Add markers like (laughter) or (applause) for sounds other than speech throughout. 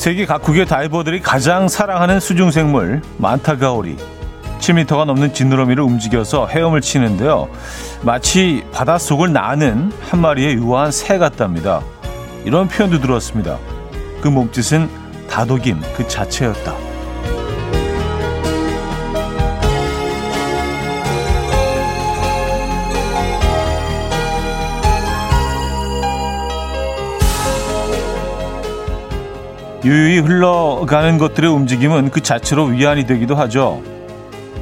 세계 각국의 다이버들이 가장 사랑하는 수중생물 만타가오리 7미터가 넘는 지느러미를 움직여서 헤엄을 치는데요. 마치 바닷속을 나는 한 마리의 유아한 새 같답니다. 이런 표현도 들었습니다. 그 몸짓은 다독임 그 자체였다. 유유히 흘러가는 것들의 움직임은 그 자체로 위안이 되기도 하죠.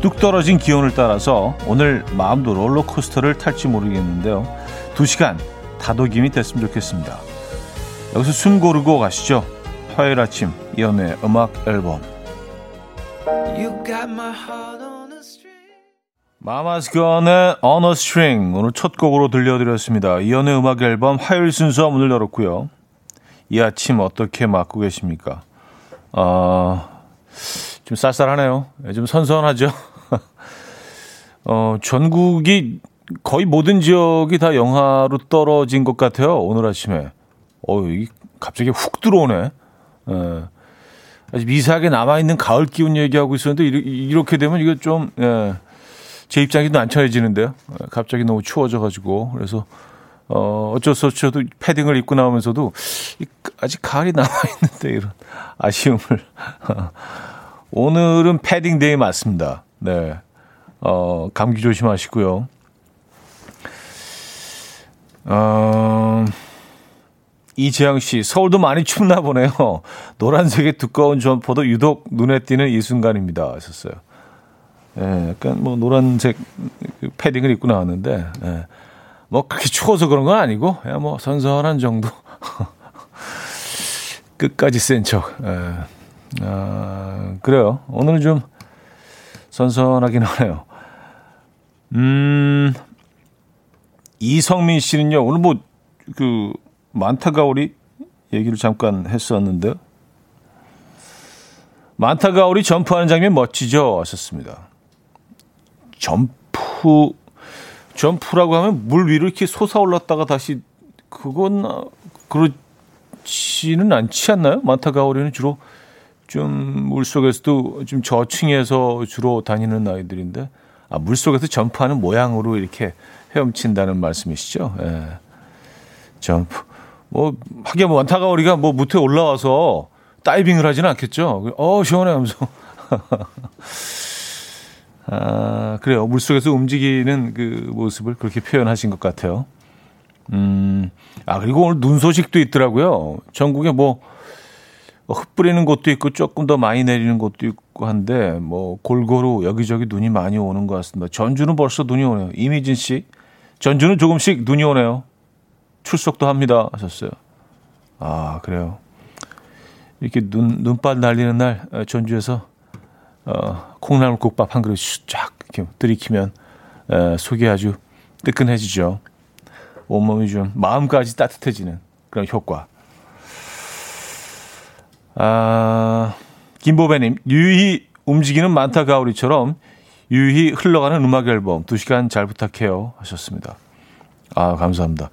뚝 떨어진 기온을 따라서 오늘 마음도 롤러코스터를 탈지 모르겠는데요. 두 시간 다독임이 됐으면 좋겠습니다. 여기서 숨 고르고 가시죠. 화요일 아침 이연의 음악 앨범 마마스 건의 On a String 오늘 첫 곡으로 들려드렸습니다. 이연의 음악 앨범 화요일 순서 문을 열었고요. 이 아침 어떻게 맞고 계십니까? 어, 좀 쌀쌀하네요. 예, 좀 선선하죠. (laughs) 어, 전국이 거의 모든 지역이 다 영하로 떨어진 것 같아요. 오늘 아침에. 어, 이 갑자기 훅 들어오네. 예. 아직 미세하게 남아있는 가을 기운 얘기하고 있었는데, 이렇게 되면 이거 좀, 예, 제 입장이 난처해지는데요. 예, 갑자기 너무 추워져가지고. 그래서, 어, 어쩔 수 없이 저도 패딩을 입고 나오면서도 아직 가을이 남아있는데 이런 (laughs) 아쉬움을. (laughs) 오늘은 패딩 day 맞습니다. 네. 어, 감기 조심하시고요. 어, 이재영 씨, 서울도 많이 춥나 보네요. (laughs) 노란색의 두꺼운 점퍼도 유독 눈에 띄는 이 순간입니다. 하셨어요. 예, 약간 뭐 노란색 패딩을 입고 나왔는데, 예. 뭐 그렇게 추워서 그런 건 아니고 그냥 뭐 선선한 정도. (laughs) 끝까지 센 척. 예. 아, 그래요. 오늘은 좀 선선하긴 하네요. 음, 이성민 씨는요, 오늘 뭐, 그, 만타가오리 얘기를 잠깐 했었는데, 만타가오리 점프하는 장면 멋지죠? 하셨습니다. 점프, 점프라고 하면 물 위로 이렇게 솟아올랐다가 다시 그건 그렇지는 않지 않나요? 만타가오리는 주로 좀 물속에서도 좀 저층에서 주로 다니는 아이들인데 아, 물속에서 점프하는 모양으로 이렇게 헤엄친다는 말씀이시죠? 예. 점프. 뭐 하긴 뭐 만타가오리가 뭐 무트에 올라와서 다이빙을 하지는 않겠죠. 어 시원해 하면서 (laughs) 아, 그래요. 물속에서 움직이는 그 모습을 그렇게 표현하신 것 같아요. 음, 아, 그리고 오늘 눈 소식도 있더라고요. 전국에 뭐, 흩뿌리는 곳도 있고 조금 더 많이 내리는 곳도 있고 한데, 뭐, 골고루 여기저기 눈이 많이 오는 것 같습니다. 전주는 벌써 눈이 오네요. 이미진 씨. 전주는 조금씩 눈이 오네요. 출석도 합니다. 하셨어요. 아, 그래요. 이렇게 눈, 눈밭 날리는 날, 전주에서 어, 콩나물국밥 한 그릇 쫙 이렇게 들이키면 에, 속이 아주 뜨끈해지죠. 온몸이 좀 마음까지 따뜻해지는 그런 효과. 아, 김보배님, 유희 움직이는 만타 가오리처럼 유희 흘러가는 음악 앨범 2 시간 잘 부탁해요 하셨습니다. 아, 감사합니다.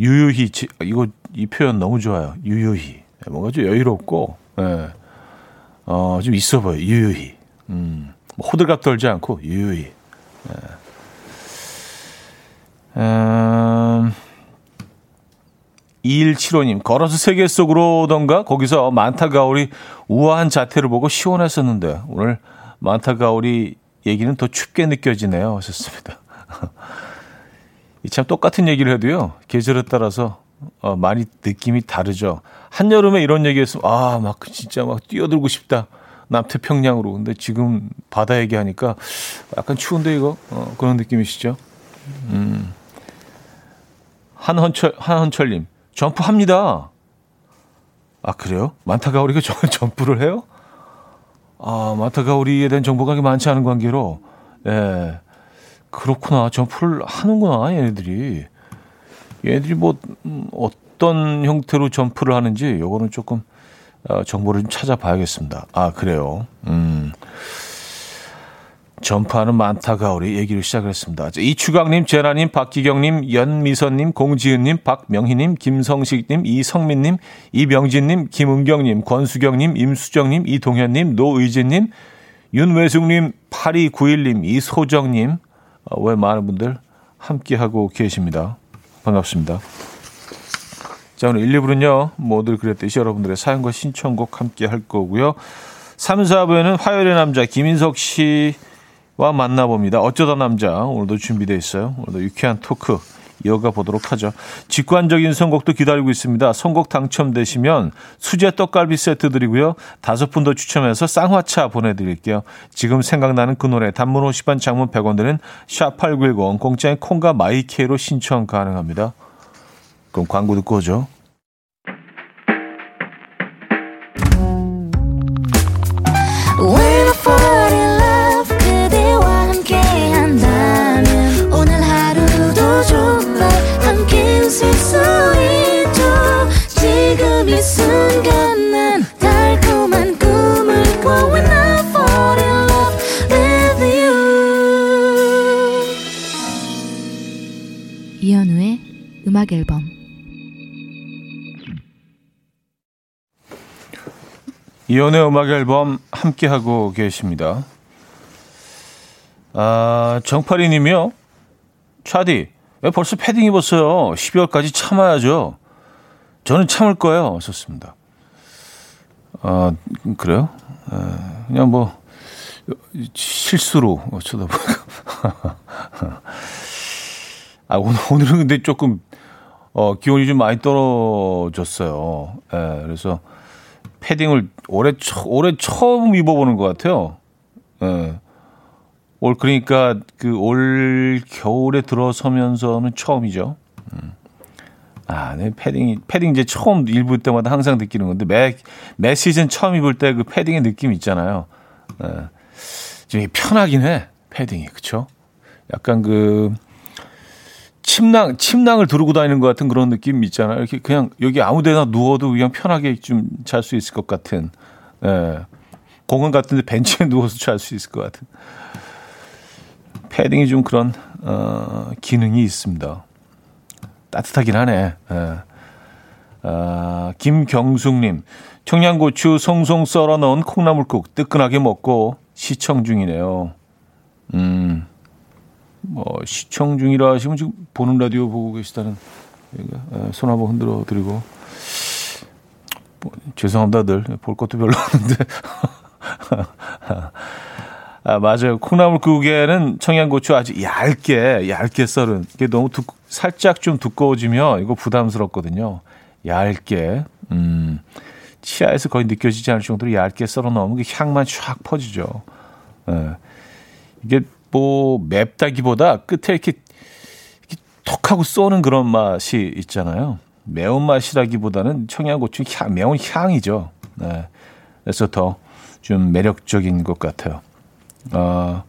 유유히, 이거, 이 표현 너무 좋아요. 유유히. 뭔가 좀 여유롭고, 예. 어, 좀 있어 보여, 유유히. 음, 뭐 호들갑 떨지 않고, 유유히. 예. 음, 2175님, 걸어서 세계 속으로 오던가 거기서 만타 가오리 우아한 자태를 보고 시원했었는데, 오늘 만타 가오리 얘기는 더 춥게 느껴지네요. 하셨습니다. (laughs) 참 똑같은 얘기를 해도요, 계절에 따라서 어, 많이 느낌이 다르죠. 한여름에 이런 얘기 했으면, 아, 막 진짜 막 뛰어들고 싶다. 남태평양으로. 근데 지금 바다 얘기하니까 약간 추운데 이거? 어, 그런 느낌이시죠? 음. 한헌철, 한헌철님, 점프합니다. 아, 그래요? 만타가오리가 (laughs) 점프를 해요? 아, 만타가오리에 대한 정보가 많지 않은 관계로, 예. 그렇구나. 점프를 하는구나, 얘네들이. 얘네들이 뭐 음, 어떤 형태로 점프를 하는지 요거는 조금 어, 정보를 좀 찾아봐야겠습니다. 아 그래요. 음. 전파하는 많다가 우리 얘기를 시작했습니다. 이추강님, 제라님, 박기경님, 연미선님, 공지은님, 박명희님, 김성식님, 이성민님, 이명진님, 김은경님, 권수경님, 임수정님, 이동현님, 노의진님, 윤외숙님, 8291님, 이소정님, 어, 왜 많은 분들 함께하고 계십니다. 반갑습니다. 자, 오늘 1, 2부는요, 모두 그랬듯이 여러분들의 사연과 신청곡 함께 할 거고요. 3, 4부에는 화요일의 남자 김인석 씨와 만나봅니다. 어쩌다 남자 오늘도 준비되어 있어요. 오늘도 유쾌한 토크 이어가 보도록 하죠. 직관적인 선곡도 기다리고 있습니다. 선곡 당첨되시면 수제 떡갈비 세트 드리고요. 다섯 분 더 추첨해서 쌍화차 보내드릴게요. 지금 생각나는 그 노래 단문 50원 장문 100원 드는 샵8910 공짜인 콩과 마이케로 신청 가능합니다. 그럼 광고 듣고 오죠. 음악 앨범 이연의 음악 앨범 함께 하고 계십니다. 아, 정파리 님이요. 차디, 왜 벌써 패딩 입었어요? 12월까지 참아야죠. 저는 참을 거예요. 썼습니다. 아, 그래요? 아, 그냥 뭐, 실수로 쳐다보니까. (laughs) 아, 오늘, 오늘은 근데 조금 어, 기온이 좀 많이 떨어졌어요. 예, 그래서 패딩을 올해, 올해 처음 입어보는 것 같아요. 예. 올, 그러니까 그 올 겨울에 들어서면서는 처음이죠. 음. 아, 네, 패딩이, 패딩 이제 처음 입을 때마다 항상 느끼는 건데, 매, 매 시즌 처음 입을 때 그 패딩의 느낌 있잖아요. 예. 좀 편하긴 해, 패딩이. 그쵸? 약간 그, 침낭 침낭을 두르고 다니는 것 같은 그런 느낌 있잖아요. 이렇게 그냥 여기 아무 데나 누워도 그냥 편하게 좀 잘 수 있을 것 같은. 예. 공원 같은데 벤치에 (laughs) 누워서 잘 수 있을 것 같은. 패딩이 좀 그런 어, 기능이 있습니다. 따뜻하긴 하네. 예. 아, 김경숙님, 청양고추 송송 썰어 넣은 콩나물국 뜨끈하게 먹고 시청 중이네요. 음. 뭐 시청 중이라 하시면 지금 보는 라디오 보고 계시다는 예, 손 한번 흔들어 드리고 뭐, 죄송합니다 늘볼 것도 별로 없는데 (laughs) 아 맞아요 콩나물국에는 청양고추 아주 얇게 얇게 썰은 이게 너무 두, 살짝 좀 두꺼워지면 이거 부담스럽거든요 얇게 음 치아에서 거의 느껴지지 않을 정도로 얇게 썰어 넣으면 그 향만 쫙 퍼지죠 예. 이게 뭐 맵다기보다 끝에 이렇게, 이렇게 톡 하고 쏘는 그런 맛이 있잖아요. 매운 맛이라기보다는 청양고추 향, 매운 향이죠. 네. 그래서 더 좀 매력적인 것 같아요. 아,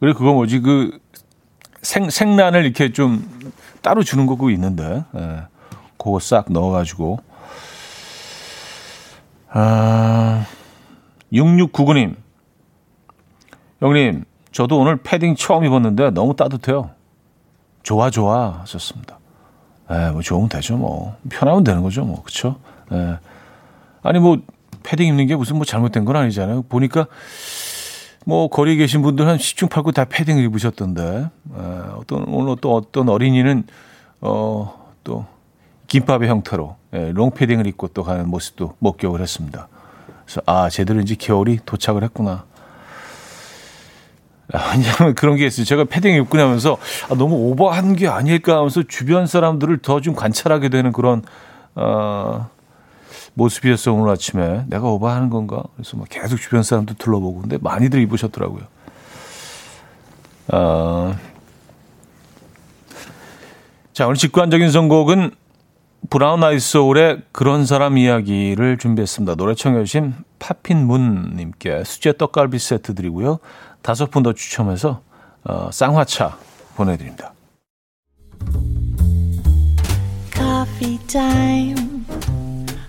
그리고 그거 뭐지, 그 생, 생란을 이렇게 좀 따로 주는 거고 있는데, 네. 그거 싹 넣어가지고. 아, 6699님. 형님, 저도 오늘 패딩 처음 입었는데 너무 따뜻해요. 좋아, 좋아. 하셨습니다. 에, 뭐 좋으면 되죠, 뭐. 편하면 되는 거죠, 뭐. 그쵸? 에. 아니, 뭐, 패딩 입는 게 무슨 뭐 잘못된 건 아니잖아요. 보니까 뭐, 거리에 계신 분들 한 10중 8구 다 패딩을 입으셨던데, 에, 어떤, 오늘 또 어떤 어린이는, 어, 또, 김밥의 형태로, 예, 롱 패딩을 입고 또 가는 모습도 목격을 했습니다. 그래서, 아, 제대로 이제 겨울이 도착을 했구나. 왜냐하면 그런 게 있어요. 제가 패딩 입고 나면서 아, 너무 오버한 게 아닐까 하면서 주변 사람들을 더 좀 관찰하게 되는 그런 어, 모습이었어 오늘 아침에 내가 오버하는 건가? 그래서 막 계속 주변 사람들 둘러보고 근데 많이들 입으셨더라고요. 어, 자 오늘 직관적인 선곡은 브라운 아이 소울의 그런 사람 이야기를 준비했습니다. 노래 청해 주신 파핀문님께 수제 떡갈비 세트 드리고요. 다섯 분 더 추첨해서 어, 쌍화차 보내드립니다. Coffee time.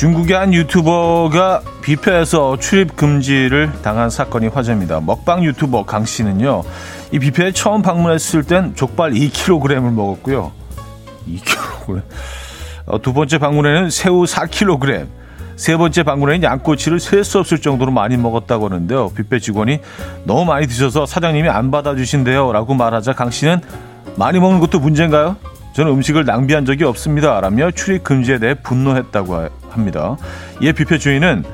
중국의 한 유튜버가 뷔페에서 출입 금지를 당한 사건이 화제입니다. 먹방 유튜버 강 씨는요, 이 뷔페에 처음 방문했을 땐 족발 2kg을 먹었고요. 2kg. 어, 두 번째 방문에는 새우 4kg, 세 번째 방문에는 양꼬치를 셀 수 없을 정도로 많이 먹었다고 하는데요. 뷔페 직원이 너무 많이 드셔서 사장님이 안 받아주신대요. 라고 말하자 강 씨는 많이 먹는 것도 문제인가요? 저는 음식을 낭비한 적이 없습니다. 라며 출입 금지에 대해 분노했다고 합니다. 이에 뷔페 주인은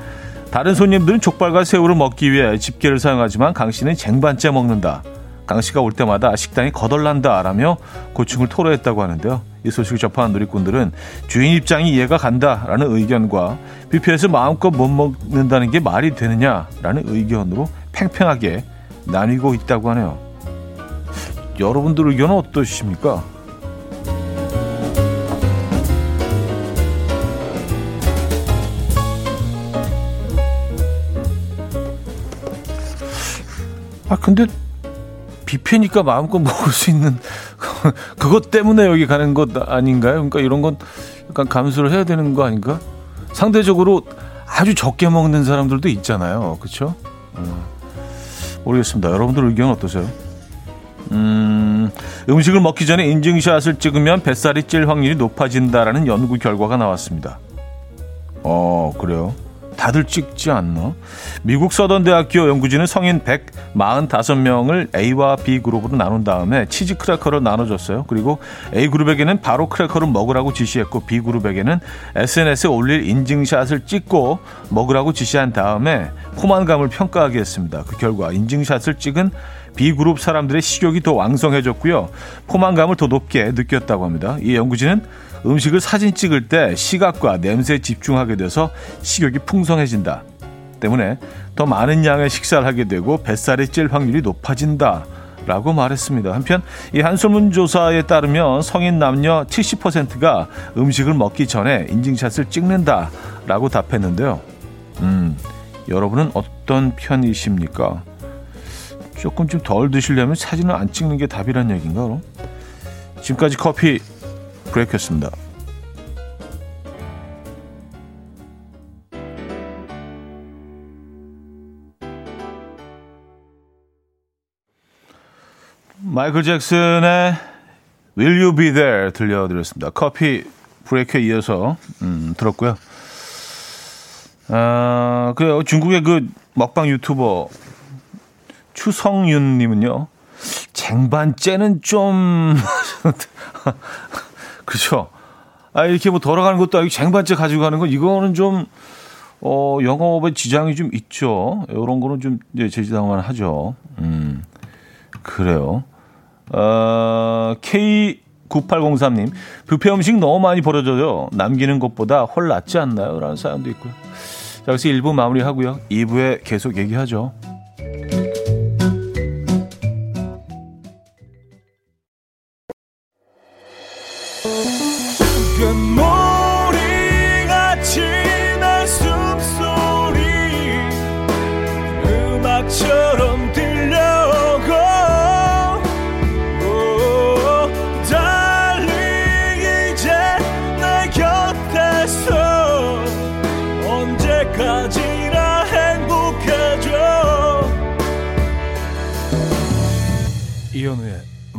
다른 손님들은 족발과 새우를 먹기 위해 집게를 사용하지만 강 씨는 쟁반째 먹는다. 강 씨가 올 때마다 식당이 거덜난다. 라며 고충을 토로했다고 하는데요. 이 소식을 접한 누리꾼들은 주인 입장이 이해가 간다라는 의견과 뷔페에서 마음껏 못 먹는다는 게 말이 되느냐라는 의견으로 팽팽하게 나뉘고 있다고 하네요. 여러분들 의견은 어떠십니까? 아 근데 뷔페니까 마음껏 먹을 수 있는 (laughs) 그것 때문에 여기 가는 것 아닌가요? 그러니까 이런 건 약간 감수를 해야 되는 거 아닌가? 상대적으로 아주 적게 먹는 사람들도 있잖아요. 그렇죠? 음, 모르겠습니다. 여러분들 의견 어떠세요? 음, 음식을 먹기 전에 인증샷을 찍으면 뱃살이 찔 확률이 높아진다라는 연구 결과가 나왔습니다. 어, 그래요? 다들 찍지 않나? 미국 서던 대학교 연구진은 성인 145명을 A와 B 그룹으로 나눈 다음에 치즈 크래커를 나눠줬어요. 그리고 A 그룹에게는 바로 크래커를 먹으라고 지시했고 B 그룹에게는 SNS에 올릴 인증샷을 찍고 먹으라고 지시한 다음에 포만감을 평가하게 했습니다. 그 결과 인증샷을 찍은 B그룹 사람들의 식욕이 더 왕성해졌고요. 포만감을 더 높게 느꼈다고 합니다. 이 연구진은 음식을 사진 찍을 때 시각과 냄새에 집중하게 돼서 식욕이 풍성해진다. 때문에 더 많은 양의 식사를 하게 되고 뱃살이 찔 확률이 높아진다. 라고 말했습니다. 한편 이 한솔문 조사에 따르면 성인 남녀 70%가 음식을 먹기 전에 인증샷을 찍는다 라고 답했는데요. 음, 여러분은 어떤 편이십니까? 조금 좀 덜 드시려면 사진을 안 찍는 게 답이란 얘기인가 그럼? 지금까지 커피 브레이크였습니다. 마이클 잭슨의 Will You Be There 들려드렸습니다. 커피 브레이크에 이어서 음, 들었고요. 아, 그래요. 중국의 그 먹방 유튜버 추성윤님은요. 쟁반째는 좀 (laughs) 그렇죠. 아 이렇게 뭐 돌아가는 것도 아니고 쟁반째 가지고 가는 건 이거는 좀 어, 영업에 지장이 좀 있죠. 이런 거는 좀 이제 제지당만 하죠. 음, 그래요. 어, K9803님, 뷔페 음식 너무 많이 버려져요. 남기는 것보다 훨 낫지 않나요? 라는 사연도 있고요. 자, 여기서 1부 마무리하고요. 2부에 계속 얘기하죠.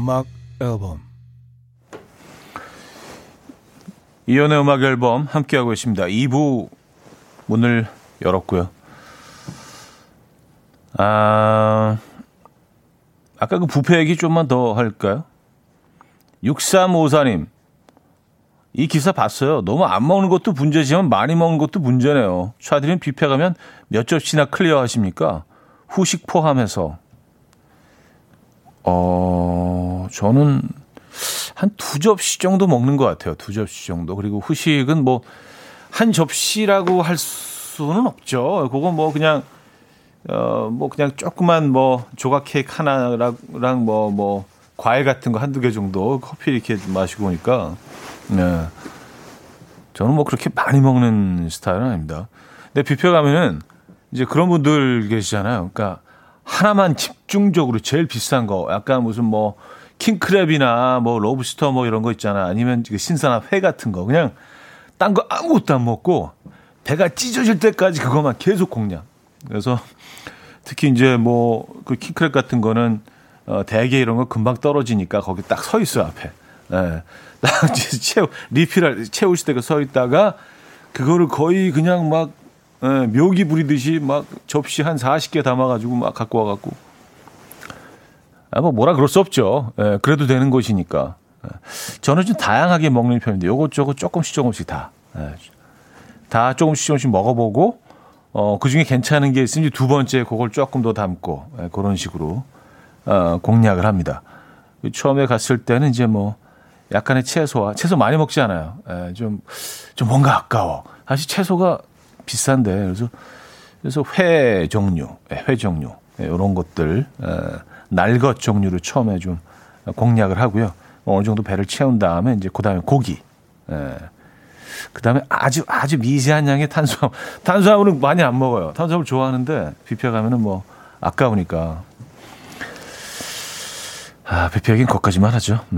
음악 앨범 이현우의 음악 앨범 함께하고 있습니다. 2부 문을 열었고요. 아, 아까 그 부페 얘기 좀만 더 할까요? 6354님, 이 기사 봤어요. 너무 안 먹는 것도 문제지만 많이 먹는 것도 문제네요. 차들은 뷔페 가면 몇 접시나 클리어 하십니까? 후식 포함해서. 어, 저는 한 두 접시 정도 먹는 것 같아요. 두 접시 정도. 그리고 후식은 뭐, 한 접시라고 할 수는 없죠. 그건 뭐 그냥, 어, 뭐 그냥 조그만 뭐 조각 케이크 하나랑 뭐, 뭐, 과일 같은 거 한두 개 정도 커피 이렇게 마시고 오니까 네. 저는 뭐 그렇게 많이 먹는 스타일은 아닙니다. 근데 뷔페 가면은 이제 그런 분들 계시잖아요. 그러니까 하나만 집중적으로 제일 비싼 거 약간 무슨 뭐 킹크랩이나 뭐 로브스터 뭐 이런 거 있잖아. 아니면 그 신선한 회 같은 거 그냥 딴 거 아무것도 안 먹고 배가 찢어질 때까지 그것만 계속 공략. 그래서 특히 이제 뭐 그 킹크랩 같은 거는 어, 대게 이런 거 금방 떨어지니까 거기 딱 서 있어 앞에. 예. (laughs) 딱 채우 리필할 채우실 때가 서 있다가 그거를 거의 그냥 막 예, 묘기 부리듯이 막 접시 한 40개 담아가지고 막 갖고 와갖고 아, 뭐 뭐라 그럴 수 없죠. 예, 그래도 되는 것이니까. 예. 저는 좀 다양하게 먹는 편인데 요것저것 조금씩 조금씩 다. 예, 다 조금씩 조금씩 먹어보고 어, 그 중에 괜찮은 게 있으면 두 번째 그걸 조금 더 담고 예, 그런 식으로 어, 공략을 합니다. 처음에 갔을 때는 이제 뭐 약간의 채소와 채소 많이 먹지 않아요. 예, 좀, 좀 뭔가 아까워. 사실 채소가 비싼데 그래서 그래서 회 종류, 예, 회 종류 예, 이런 것들 에, 날것 종류로 처음에 좀 공략을 하고요. 어느 정도 배를 채운 다음에 이제 그다음에 고기. 예. 그다음에 아주 아주 미세한 양의 탄수화물. 탄수화물은 많이 안 먹어요. 탄수화물 좋아하는데 뷔페 가면은 뭐 아까우니까. 아, 뷔페긴 거기까지만 하죠. (laughs)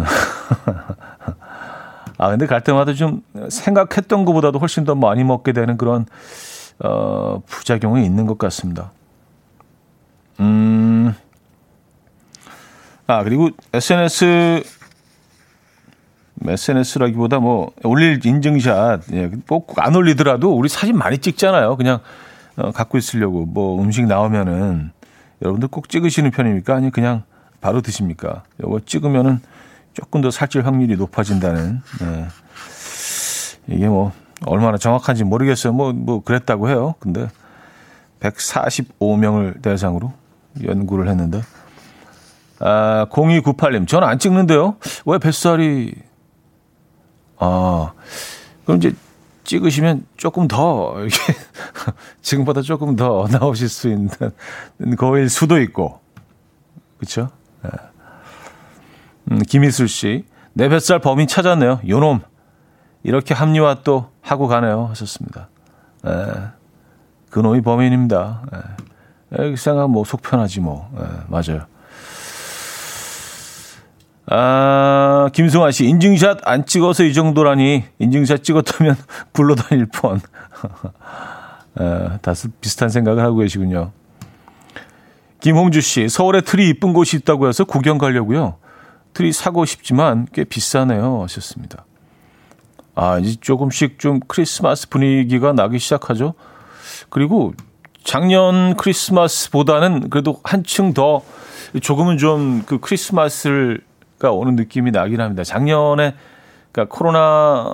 아, 근데 갈 때마다 좀 생각했던 것보다도 훨씬 더 많이 먹게 되는 그런 어, 부작용이 있는 것 같습니다. 음. 아, 그리고 SNS SNS라기보다 뭐 올릴 인증샷 예, 꼭안 올리더라도 우리 사진 많이 찍잖아요. 그냥 어, 갖고 있으려고 뭐 음식 나오면은 여러분들 꼭 찍으시는 편입니까? 아니 그냥 바로 드십니까? 이거 찍으면은 조금 더 살찔 확률이 높아진다는 예. 이게 뭐 얼마나 정확한지 모르겠어요. 뭐, 뭐 그랬다고 해요. 근데 145명을 대상으로 연구를 했는데 아, 0298님, 저는 안 찍는데요. 왜 뱃살이 아, 그럼 이제 찍으시면 조금 더, 이렇게, (laughs) 지금보다 조금 더 나오실 수 있는 거일 수도 있고. 네. 음, 김희술 씨, 내 뱃살 범인 찾았네요. 요놈. 이렇게 합리화 또 하고 가네요. 하셨습니다. 네. 그놈이 범인입니다. 네. 생각 뭐 속편하지 뭐. 네, 맞아요. 아, 김승환 씨, 인증샷 안 찍어서 이 정도라니, 인증샷 찍었다면 (laughs) 굴러다닐 뻔. 아, (laughs) 다 비슷한 생각을 하고 계시군요. 김홍주 씨, 서울에 트리 이쁜 곳이 있다고 해서 구경 가려고요. 트리 사고 싶지만 꽤 비싸네요. 하셨습니다. 아, 이제 조금씩 좀 크리스마스 분위기가 나기 시작하죠. 그리고 작년 크리스마스보다는 그래도 한층 더 조금은 좀 그 크리스마스를 가 오는 느낌이 나긴 합니다. 작년에 그러니까 코로나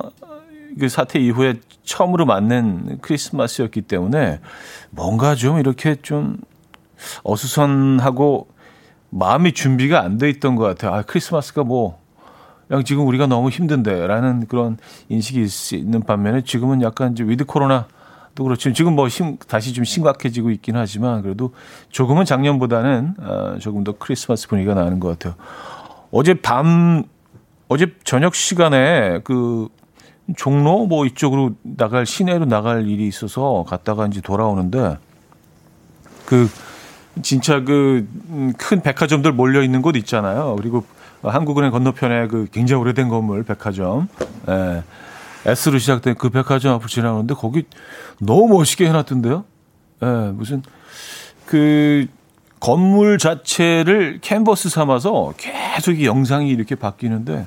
그 사태 이후에 처음으로 맞는 크리스마스였기 때문에 뭔가 좀 이렇게 좀 어수선하고 마음이 준비가 안 돼 있던 것 같아요. 아, 크리스마스가 뭐, 그냥 지금 우리가 너무 힘든데, 라는 그런 인식이 있는 반면에 지금은 약간 이제 위드 코로나도 그렇죠. 지금 뭐 심, 다시 좀 심각해지고 있긴 하지만 그래도 조금은 작년보다는 어, 조금 더 크리스마스 분위기가 나는 것 같아요. 어제 밤 어제 저녁 시간에 그 종로 뭐 이쪽으로 나갈 시내로 나갈 일이 있어서 갔다가 이제 돌아오는데 그 진짜 그 큰 백화점들 몰려 있는 곳 있잖아요. 그리고 한국은행 건너편에 그 굉장히 오래된 건물 백화점. 예. S로 시작된 그 백화점 앞을 지나오는데 거기 너무 멋있게 해놨던데요. 예, 무슨 그 건물 자체를 캔버스 삼아서 계속 이 영상이 이렇게 바뀌는데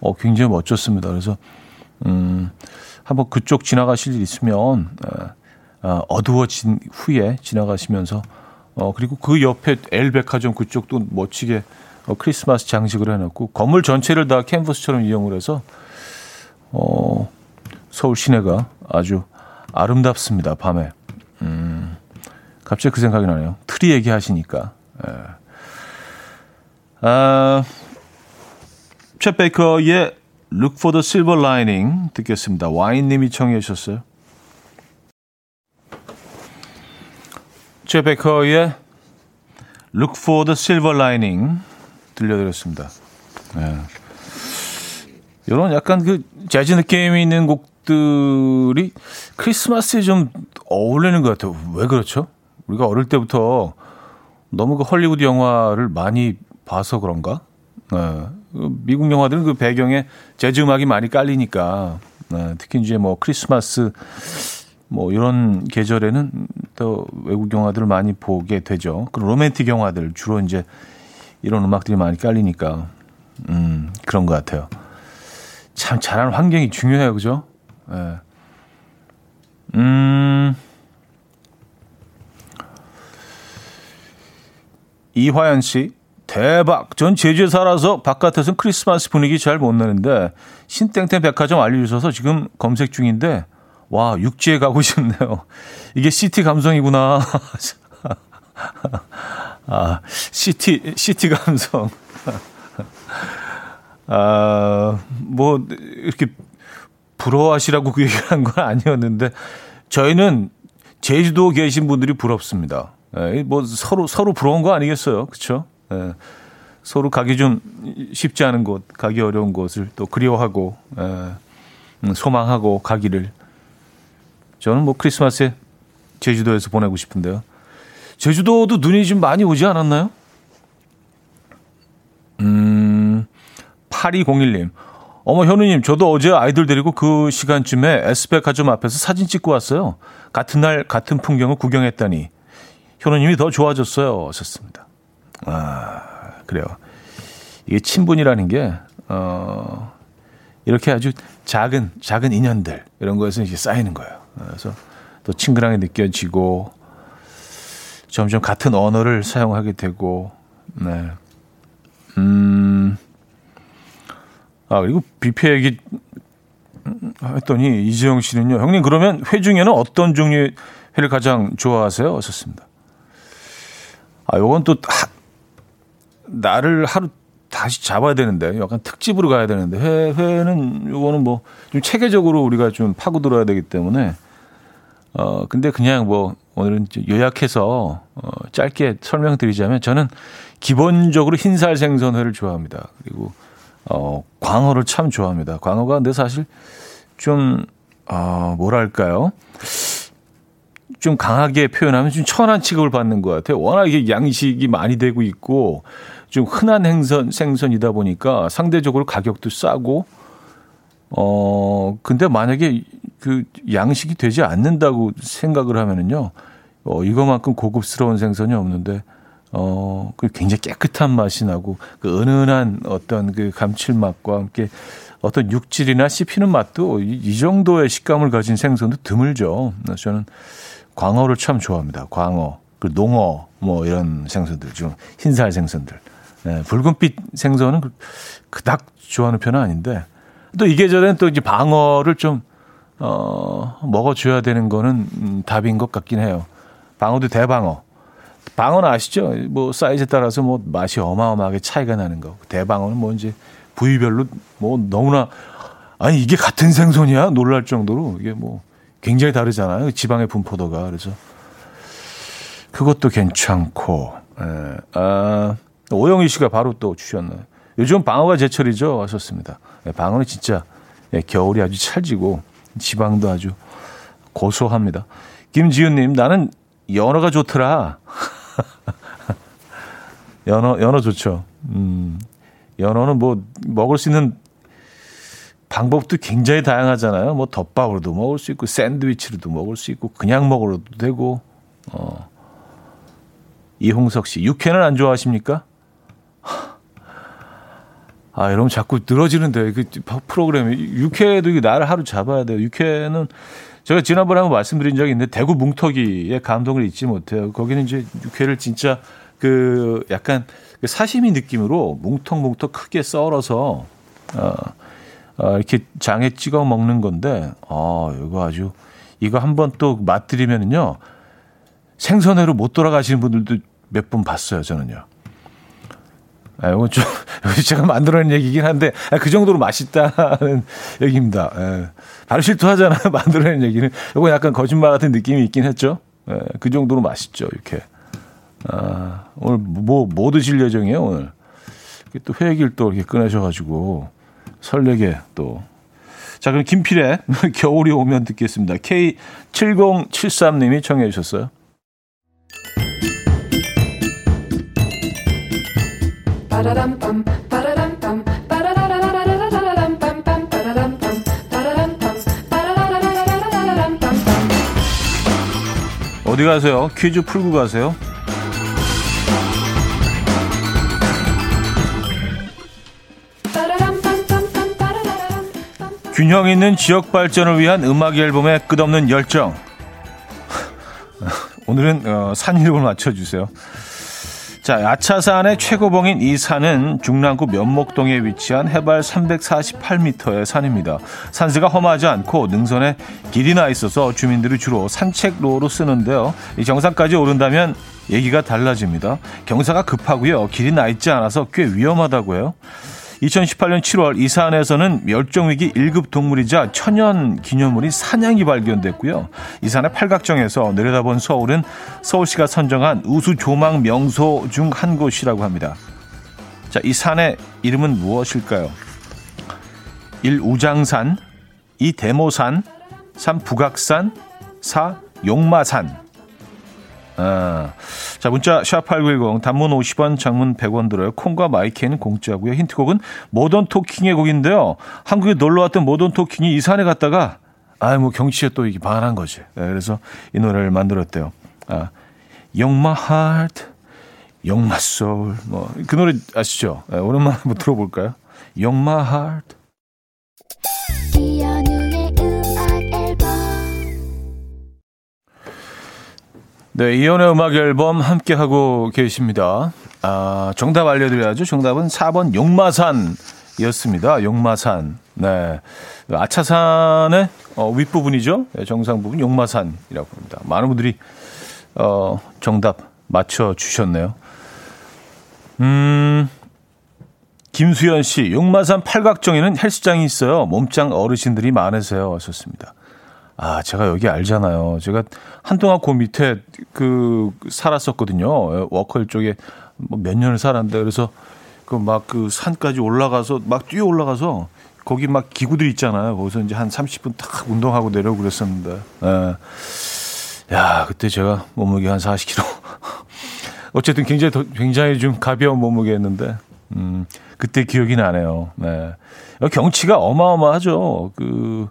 어, 굉장히 멋졌습니다. 그래서 음, 한번 그쪽 지나가실 일 있으면 어, 어, 어두워진 후에 지나가시면서 어, 그리고 그 옆에 엘백화점 그쪽도 멋지게 어, 크리스마스 장식을 해놨고 건물 전체를 다 캔버스처럼 이용을 해서 어, 서울 시내가 아주 아름답습니다. 밤에. 음. 갑자기 그 생각이 나네요. 트리 얘기하시니까. 예. 아, 챗 베이커의 Look for the Silver Lining 듣겠습니다. 와인님이 청해 주셨어요. 챗 베이커의 Look for the Silver Lining 들려드렸습니다. 예. 이런 약간 그 재즈 느낌이 있는 곡들이 크리스마스에 좀 어울리는 것 같아요. 왜 그렇죠? 우리가 어릴 때부터 너무 그 헐리우드 영화를 많이 봐서 그런가? 네. 미국 영화들은 그 배경에 재즈 음악이 많이 깔리니까 네. 특히 이제 뭐 크리스마스 뭐 이런 계절에는 또 외국 영화들을 많이 보게 되죠. 그 로맨틱 영화들 주로 이제 이런 음악들이 많이 깔리니까 음 그런 것 같아요. 참 잘하는 환경이 중요해요, 그죠? 네. 음. 이화연 씨, 대박. 전 제주에 살아서 바깥에서는 크리스마스 분위기 잘 못 내는데 신땡땡 백화점 알려주셔서 지금 검색 중인데 와 육지에 가고 싶네요. (laughs) 이게 시티 감성이구나. (laughs) 아 city city 감성. (laughs) 아 뭐 이렇게 부러워하시라고 그 얘기를 한 건 아니었는데 저희는 제주도 계신 분들이 부럽습니다. 예, 뭐 서로 서로 부러운 거 아니겠어요, 그렇죠? 예, 서로 가기 좀 쉽지 않은 곳, 가기 어려운 곳을 또 그리워하고 예, 음, 소망하고 가기를 저는 뭐 크리스마스에 제주도에서 보내고 싶은데요. 제주도도 눈이 좀 많이 오지 않았나요? 음, 8201님. 어머, 현우님, 저도 어제 아이들 데리고 그 시간쯤에 에스백화점 앞에서 사진 찍고 왔어요. 같은 날, 같은 풍경을 구경했다니. 현우님이 더 좋아졌어요. 하셨습니다. 아, 그래요. 이게 친분이라는 게, 어, 이렇게 아주 작은, 작은 인연들, 이런 거에서 이제 쌓이는 거예요. 그래서 또 친근하게 느껴지고, 점점 같은 언어를 사용하게 되고, 네. 음, 아, 그리고 뷔페 얘기 했더니 이재영 씨는요, 형님, 그러면 회 중에는 어떤 종류의 회를 가장 좋아하세요? 하셨습니다. 아, 요건 또 하, 나를 하루 다시 잡아야 되는데 약간 특집으로 가야 되는데 회 회는 요거는 뭐 좀 체계적으로 우리가 좀 파고 들어야 되기 때문에 어 근데 그냥 뭐 오늘은 요약해서 어 짧게 설명드리자면 저는 기본적으로 흰살 생선회를 좋아합니다. 그리고 어 광어를 참 좋아합니다. 광어가 근데 사실 좀 어, 뭐랄까요? 좀 강하게 표현하면 좀 천한 취급을 받는 것 같아요. 워낙 이게 양식이 많이 되고 있고 좀 흔한 행선, 생선이다 보니까 상대적으로 가격도 싸고 어, 근데 만약에 그 양식이 되지 않는다고 생각을 하면은요, 어, 이거만큼 고급스러운 생선이 없는데, 어, 그 굉장히 깨끗한 맛이 나고, 그 은은한 어떤 그 감칠맛과 함께 어떤 육질이나 씹히는 맛도 이, 이 정도의 식감을 가진 생선도 드물죠. 저는 광어를 참 좋아합니다. 광어, 그 농어, 뭐 이런 생선들 중 흰살 생선들. 네, 붉은빛 생선은 그, 그닥 좋아하는 편은 아닌데 또 이 계절엔 또 이제 방어를 좀 어, 먹어줘야 되는 거는 음, 답인 것 같긴 해요. 방어도 대방어. 방어는 아시죠? 뭐 사이즈에 따라서 뭐 맛이 어마어마하게 차이가 나는 거. 대방어는 뭐 이제 부위별로 뭐 너무나 아니 이게 같은 생선이야 놀랄 정도로 이게 뭐 굉장히 다르잖아요. 지방의 분포도가. 그래서 그것도 괜찮고. 예. 아, 오영희 씨가 바로 또 주셨네요. 요즘 방어가 제철이죠. 하셨습니다. 예, 방어는 진짜 예, 겨울이 아주 찰지고 지방도 아주 고소합니다. 김지윤님, 나는 연어가 좋더라. (laughs) 연어, 연어 좋죠. 음, 연어는 뭐 먹을 수 있는 방법도 굉장히 다양하잖아요. 뭐 덮밥으로도 먹을 수 있고 샌드위치로도 먹을 수 있고 그냥 먹어도 되고. 어. 이홍석 씨, 육회는 안 좋아하십니까? 아, 여러분 자꾸 늘어지는데 그 프로그램이 육회도 이게 나를 하루 잡아야 돼요. 육회는 제가 지난번에 한번 말씀드린 적이 있는데 대구 뭉터기에 감동을 잊지 못해요. 거기는 이제 육회를 진짜 그 약간 그 사시미 느낌으로 뭉텅뭉텅 크게 썰어서 어 어, 이렇게 장에 찍어 먹는 건데, 아, 이거 아주, 이거 한번 또 맛들이면은요, 생선회로 못 돌아가시는 분들도 몇 분 봤어요, 저는요. 아, 이건 좀, (laughs) 제가 만들어낸 얘기긴 한데, 아, 그 정도로 맛있다는 얘기입니다. 예. 바로 실토하잖아요, (laughs) 만들어낸 얘기는. 이거 약간 거짓말 같은 느낌이 있긴 했죠. 예, 그 정도로 맛있죠, 이렇게. 아, 오늘 뭐, 뭐 드실 예정이에요, 오늘? 또 회길 또 이렇게 꺼내셔가지고 설레게 또. 자, 그럼 김필의 (laughs) 겨울이 오면 듣겠습니다. K7073님이 청해 주셨어요. 어디 가세요? 퀴즈 풀고 가세요? 균형 있는 지역 발전을 위한 음악 앨범의 끝없는 열정. 오늘은 어, 산 이름을 맞춰주세요. 자, 아차산의 최고봉인 이 산은 중랑구 면목동에 위치한 해발 348m의 산입니다. 산세가 험하지 않고 능선에 길이 나 있어서 주민들이 주로 산책로로 쓰는데요. 이 정상까지 오른다면 얘기가 달라집니다. 경사가 급하고요. 길이 나 있지 않아서 꽤 위험하다고 해요. 2018년 7월 이 산에서는 멸종위기 1급 동물이자 천연 기념물인 사냥이 발견됐고요. 이 산의 팔각정에서 내려다본 서울은 서울시가 선정한 우수 조망 명소 중 한 곳이라고 합니다. 자, 이 산의 이름은 무엇일까요? 1. 우장산 2. 대모산 3. 북악산 4. 용마산 아, 자, 문자 샵8910 단문 50원, 장문 100원 들어요. 콩과 마이크는 공짜고요. 힌트곡은 모던 토킹의 곡인데요. 한국에 놀러 왔던 모던 토킹이 이 산에 갔다가 아, 뭐 경치에 또 이게 반한 거지. 네, 그래서 이 노래를 만들었대요. 아, Young My Heart, Young My Soul. 뭐그 노래 아시죠? 네, 오랜만에 한번 들어볼까요? Young My Heart. 네, 이연의 음악 앨범 함께 하고 계십니다. 아, 정답 알려드려야죠. 정답은 4번 용마산이었습니다. 용마산. 네. 아차산의 어, 윗 부분이죠. 네, 정상 부분 용마산이라고 합니다. 많은 분들이 어, 정답 맞춰 주셨네요. 음, 김수현 씨, 용마산 팔각정에는 헬스장이 있어요. 몸짱 어르신들이 많으세요. 하셨습니다. 아, 제가 여기 알잖아요. 제가 한동안 그 밑에 그 살았었거든요. 워커힐 쪽에 뭐 몇 년을 살았는데 그래서 그 막 그 산까지 올라가서 막 뛰어 올라가서 거기 막 기구들 있잖아요. 거기서 이제 한 30분 탁 운동하고 내려오고 그랬었는데. 예. 야, 그때 제가 몸무게 한 40kg. (laughs) 어쨌든 굉장히 더, 굉장히 좀 가벼운 몸무게였는데 음, 그때 기억이 나네요. 네. 경치가 어마어마하죠. 그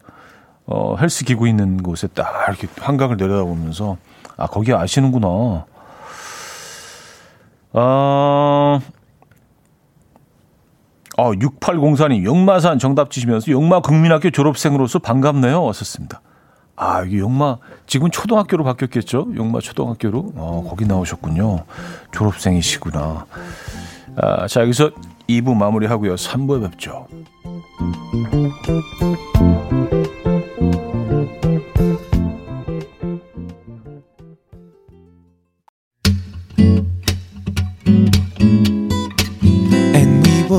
어, 헬스 기구 있는 곳에 딱 이렇게 한강을 내려다보면서 아 거기 아시는구나. 어, 어 6804님 용마산 정답 주시면서 용마 국민학교 졸업생으로서 반갑네요. 왔었습니다. 아, 이게 용마 지금 초등학교로 바뀌었겠죠? 용마 초등학교로. 어, 거기 나오셨군요. 졸업생이시구나. 아, 자, 여기서 2부 마무리하고요. 3부에 뵙죠.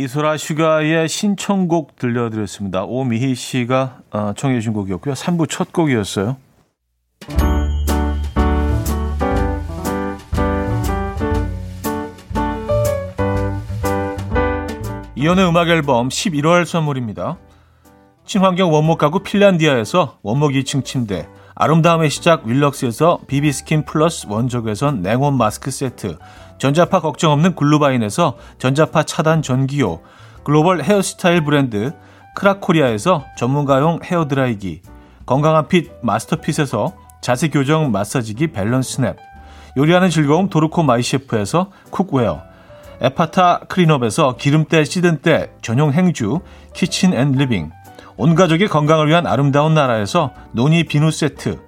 이소라 슈가의 신청곡 들려드렸습니다. 오미희 씨가 어, 청해 주신 곡이었고요. 3부 첫 곡이었어요. 이현우의 음악 앨범 11월 선물입니다. 친환경 원목 가구 핀란디아에서 원목 2층 침대, 아름다움의 시작 윌럭스에서 비비스킨 플러스 원적외선 냉온 마스크 세트, 전자파 걱정 없는 글루바인에서 전자파 차단 전기요, 글로벌 헤어스타일 브랜드 크라코리아에서 전문가용 헤어드라이기, 건강한 핏 마스터핏에서 자세 교정 마사지기 밸런스 냅, 요리하는 즐거움 도르코 마이셰프에서 cookware, 에파타 클린업에서 기름때 찌든 때 전용 행주 키친 앤 리빙, 온 가족의 건강을 위한 아름다운 나라에서 노니 비누 세트,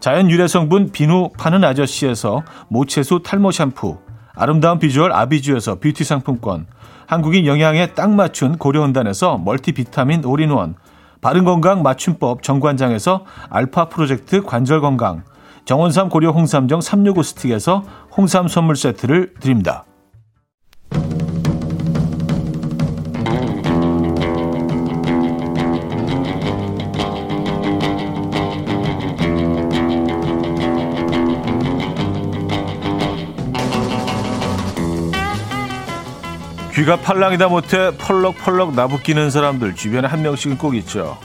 자연 유래 성분 비누 파는 아저씨에서 모체수 탈모 샴푸 아름다운 비주얼 아비주에서 뷰티 상품권 한국인 영양에 딱 맞춘 고려원단에서 멀티비타민 올인원 바른건강 맞춤법 정관장에서 알파 프로젝트 관절건강 정원삼 고려 홍삼정 365 스틱에서 홍삼 선물 세트를 드립니다. 귀가 팔랑이다 못해 펄럭펄럭 나부끼는 사람들 주변에 한 명씩은 꼭 있죠.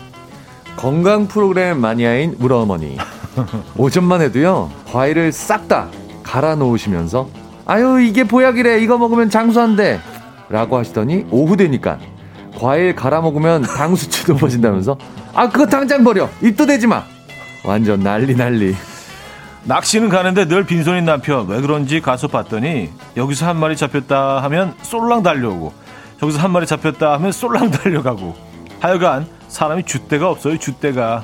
건강 프로그램 마니아인 우리 어머니. (laughs) 오전만 해도요 과일을 싹 다 갈아 놓으시면서 아유 이게 보약이래. 이거 먹으면 장수한대 라고 하시더니 오후 되니까 과일 갈아 먹으면 당 수치 높아진다면서 (laughs) 아 그거 당장 버려. 입도 대지 마. 완전 난리 난리 낚시는 가는데 늘 빈손인 남편. 왜 그런지 가서 봤더니 여기서 한 마리 잡혔다 하면 쏠랑 달려오고 저기서 한 마리 잡혔다 하면 쏠랑 (laughs) 달려가고. 하여간 사람이 줏대가 없어요 줏대가.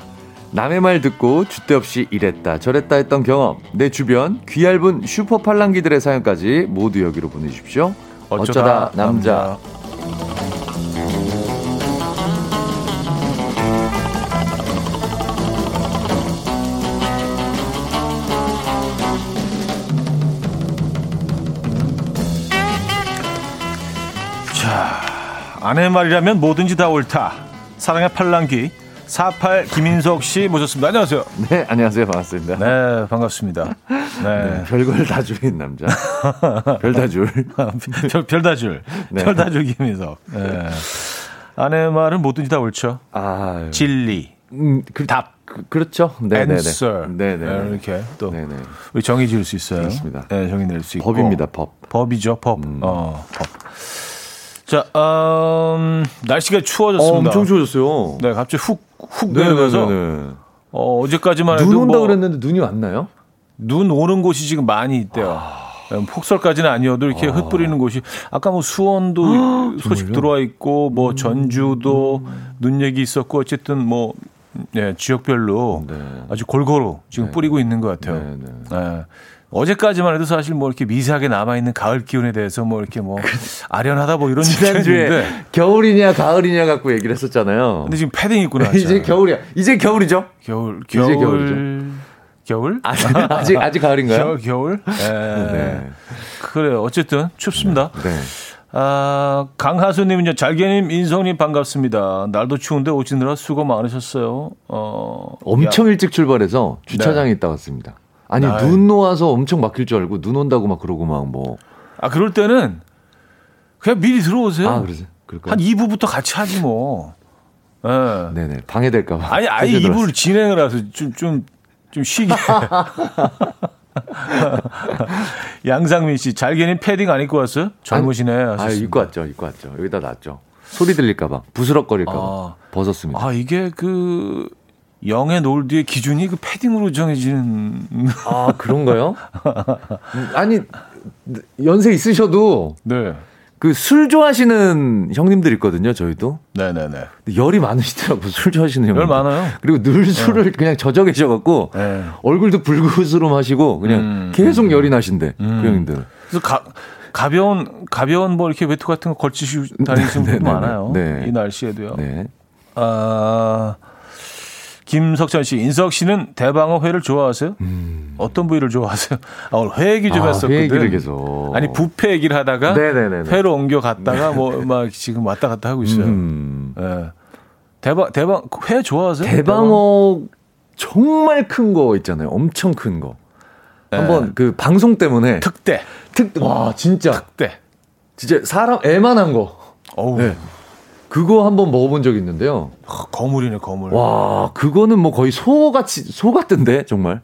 남의 말 듣고 줏대 없이 이랬다 저랬다 했던 경험. 내 주변 귀얇은 슈퍼 팔랑기들의 사연까지 모두 여기로 보내주십시오. 어쩌다, 어쩌다 남자. 남자. 아내 말이라면 뭐든지 다 옳다. 사랑의 팔랑귀 48 김인석 씨 모셨습니다. 안녕하세요. 네, 안녕하세요. 반갑습니다. 네, 반갑습니다. 네. 네 별걸 다 줄인 남자. (laughs) 별 다 줄. 별, 별 다 줄. 네. 별다 줄 김인석. 네. 아내 말은 뭐든지 다 옳죠. 아, 진리. 음, 그, 답. 그, 렇죠 네, 네, 네. 네, 네. 이렇게 또 네네. 우리 정의 지을 수 있어요. 그렇습니다. 네, 정의 낼 수 있고. 법입니다. 법. 법이죠. 법. 음. 어, 법. 자, 음, 날씨가 추워졌습니다. 어, 엄청 추워졌어요. 네, 갑자기 훅, 훅 내려서. 어, 어제까지만 해도. 눈 온다 뭐 그랬는데 눈이 왔나요? 눈 오는 곳이 지금 많이 있대요. 아... 폭설까지는 아니어도 이렇게 아... 흩뿌리는 곳이 아까 뭐 수원도 아, 소식 들어와 있고 뭐 전주도 음... 눈 얘기 있었고 어쨌든 뭐 네, 지역별로 네. 아주 골고루 지금 네. 뿌리고 있는 것 같아요. 네, 네. 네. 어제까지만 해도 사실 뭐 이렇게 미세하게 남아있는 가을 기온에 대해서 뭐 이렇게 뭐 아련하다 뭐 이런 지난주에 겨울이냐 가을이냐 갖고 얘기를 했었잖아요. 근데 지금 패딩 입고 나 이제 겨울이야. 이제 겨울이죠. 겨울 겨울 이제 겨울이죠. 겨울? 아직 아직, 아직 가을인가요? 겨울 겨울? 네. 네. 그래요. 어쨌든 춥습니다. 네. 아, 강하수님은요, 잘게님, 인성님 반갑습니다. 날도 추운데 오시느라 수고 많으셨어요. 어, 엄청 야. 일찍 출발해서 주차장에 네. 있다 왔습니다. 아니 아, 눈 와서 엄청 막힐 줄 알고 눈 온다고 막 그러고 막 뭐. 아 그럴 때는 그냥 미리 들어오세요. 아 그러세요? 한 2부부터 같이 하지 뭐. 네. 네네 방해될까봐. 아니 아예 2부를 진행을 해서 좀 좀 좀 쉬게. (laughs) 양상민 씨, 잘게는 패딩 안 입고 왔어요? 젊으시네. 아, 아 입고 왔죠, 입고 왔죠. 여기다 놨죠. 소리 들릴까봐, 부스럭거릴까봐 아, 벗었습니다. 아, 이게 그 영의 놀드의 기준이 그 패딩으로 정해지는. 아, 그런가요? (laughs) 아니, 연세 있으셔도. 네. 그 술 좋아하시는 형님들 있거든요, 저희도. 네네네. 열이 많으시더라고, 술 좋아하시는 형님. 열 많아요. 그리고 늘 술을 네. 그냥 젖어 계셔갖고, 네. 얼굴도 붉으스로 마시고, 그냥 음, 계속 음. 열이 나신대, 그 음. 그 형님들. 그래서 가, 가벼운, 가벼운 뭐 이렇게 외투 같은 거 걸치시고 (laughs) 다니시는 분들 많아요. 네. 이 날씨에도요. 네. 아, 김석천 씨, 인석 씨는 대방어 회를 좋아하세요? 음. 어떤 부위를 좋아하세요? 아, 오늘 회 얘기 좀 아, 했었거든. 회 얘기를 계속. 아니 부페 얘기를 하다가 네네네네. 회로 옮겨 갔다가 뭐 막 지금 왔다 갔다 하고 있어요. 음. 네. 대박 대박 회 좋아하세요? 대방어 정말 큰 거 있잖아요. 엄청 큰 거. 네. 한번 그 방송 때문에 특대 특와 진짜 특대 진짜 사람 애만한 거. 어우. 네. 그거 한번 먹어본 적 있는데요. 거물이네 거물. 와 그거는 뭐 거의 소 같이 소 같던데 정말.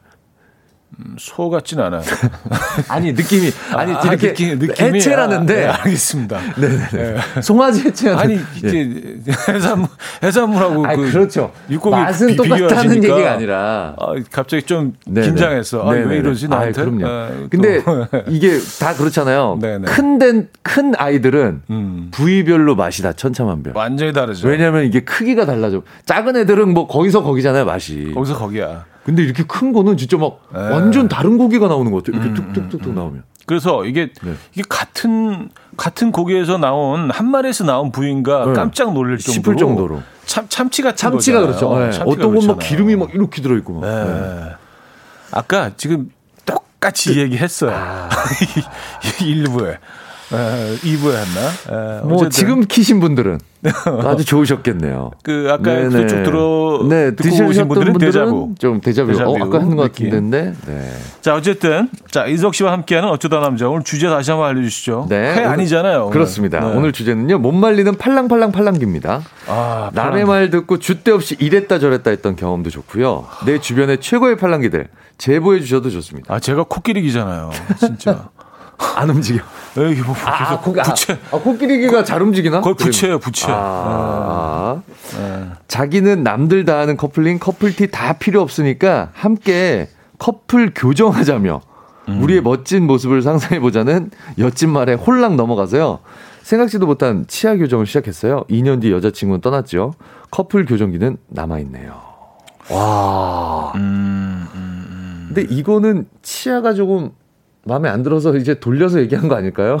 음, 소 같진 않아요. (laughs) 아니 느낌이 아니 아, 이렇게 느낌, 느낌이, 해체라는데 아, 네, 알겠습니다. 네네 네. 송아지 해체하는 아니 이게 예. 해산물 해산물하고 아그 그렇죠. 육고기 맛은 똑같다는 얘기가 아니라 아, 갑자기 좀 네네. 긴장했어. 아, 왜 이러지 나한테? 아, 그럼요. 아, 근데 (laughs) 이게 다 그렇잖아요. 큰된 큰 아이들은 음. 부위별로 맛이 다 천차만별. 완전히 다르죠. 왜냐하면 이게 크기가 달라져. 작은 애들은 뭐 거기서 거기잖아요 맛이. 거기서 거기야. 근데 이렇게 큰 거는 진짜 막 네. 완전 다른 고기가 나오는 것 같아요. 이렇게 음, 툭툭툭툭 음, 음. 나오면. 그래서 이게 네. 이게 같은 같은 고기에서 나온 한 마리에서 나온 부위인가 네. 깜짝 놀랄 정도로 싶을 정도로 참 참치 같은 참치가 거잖아요. 그렇죠. 네. 참치가 어떤 건 막 기름이 막 이렇게 들어 있고. 네. 네. 아까 지금 똑같이 그, 얘기했어요. 아. (laughs) 1부에. 에, 2부에 했나? 에, 뭐 지금 키신 분들은 (laughs) 아주 좋으셨겠네요. 그 아까 네네. 그쪽 들어 네, 듣고 오신 분들은 데자부. 좀 데자부. 데자부. 어, 아까 한것 같은데. 네. 자 어쨌든 자 이석 씨와 함께하는 어쩌다 남자 오늘 주제 다시 한번 알려 주시죠. 네. 회 아니잖아요. 오늘. 그렇습니다. 네. 오늘 주제는요 못 말리는 팔랑팔랑 팔랑기입니다. 아, 남의 말 듣고 줏대 없이 이랬다 저랬다 했던 경험도 좋고요. 내 주변의 최고의 팔랑기들 제보해 주셔도 좋습니다. 아 제가 코끼리기잖아요. 진짜. (laughs) 안 움직여. 에이, 뭐, 아, 코, 부채. 아, 코끼리기가 잘 움직이나? 거의 부채예요, 부채. 아. 네. 자기는 남들 다 하는 커플링, 커플티 다 필요 없으니까 함께 커플 교정하자며 음. 우리의 멋진 모습을 상상해보자는 여친 말에 홀랑 넘어가서요. 생각지도 못한 치아 교정을 시작했어요. 2년 뒤 여자친구는 떠났죠. 커플 교정기는 남아있네요. 와. 음, 음, 음. 근데 이거는 치아가 조금 마음에 안 들어서 이제 돌려서 얘기한 거 아닐까요?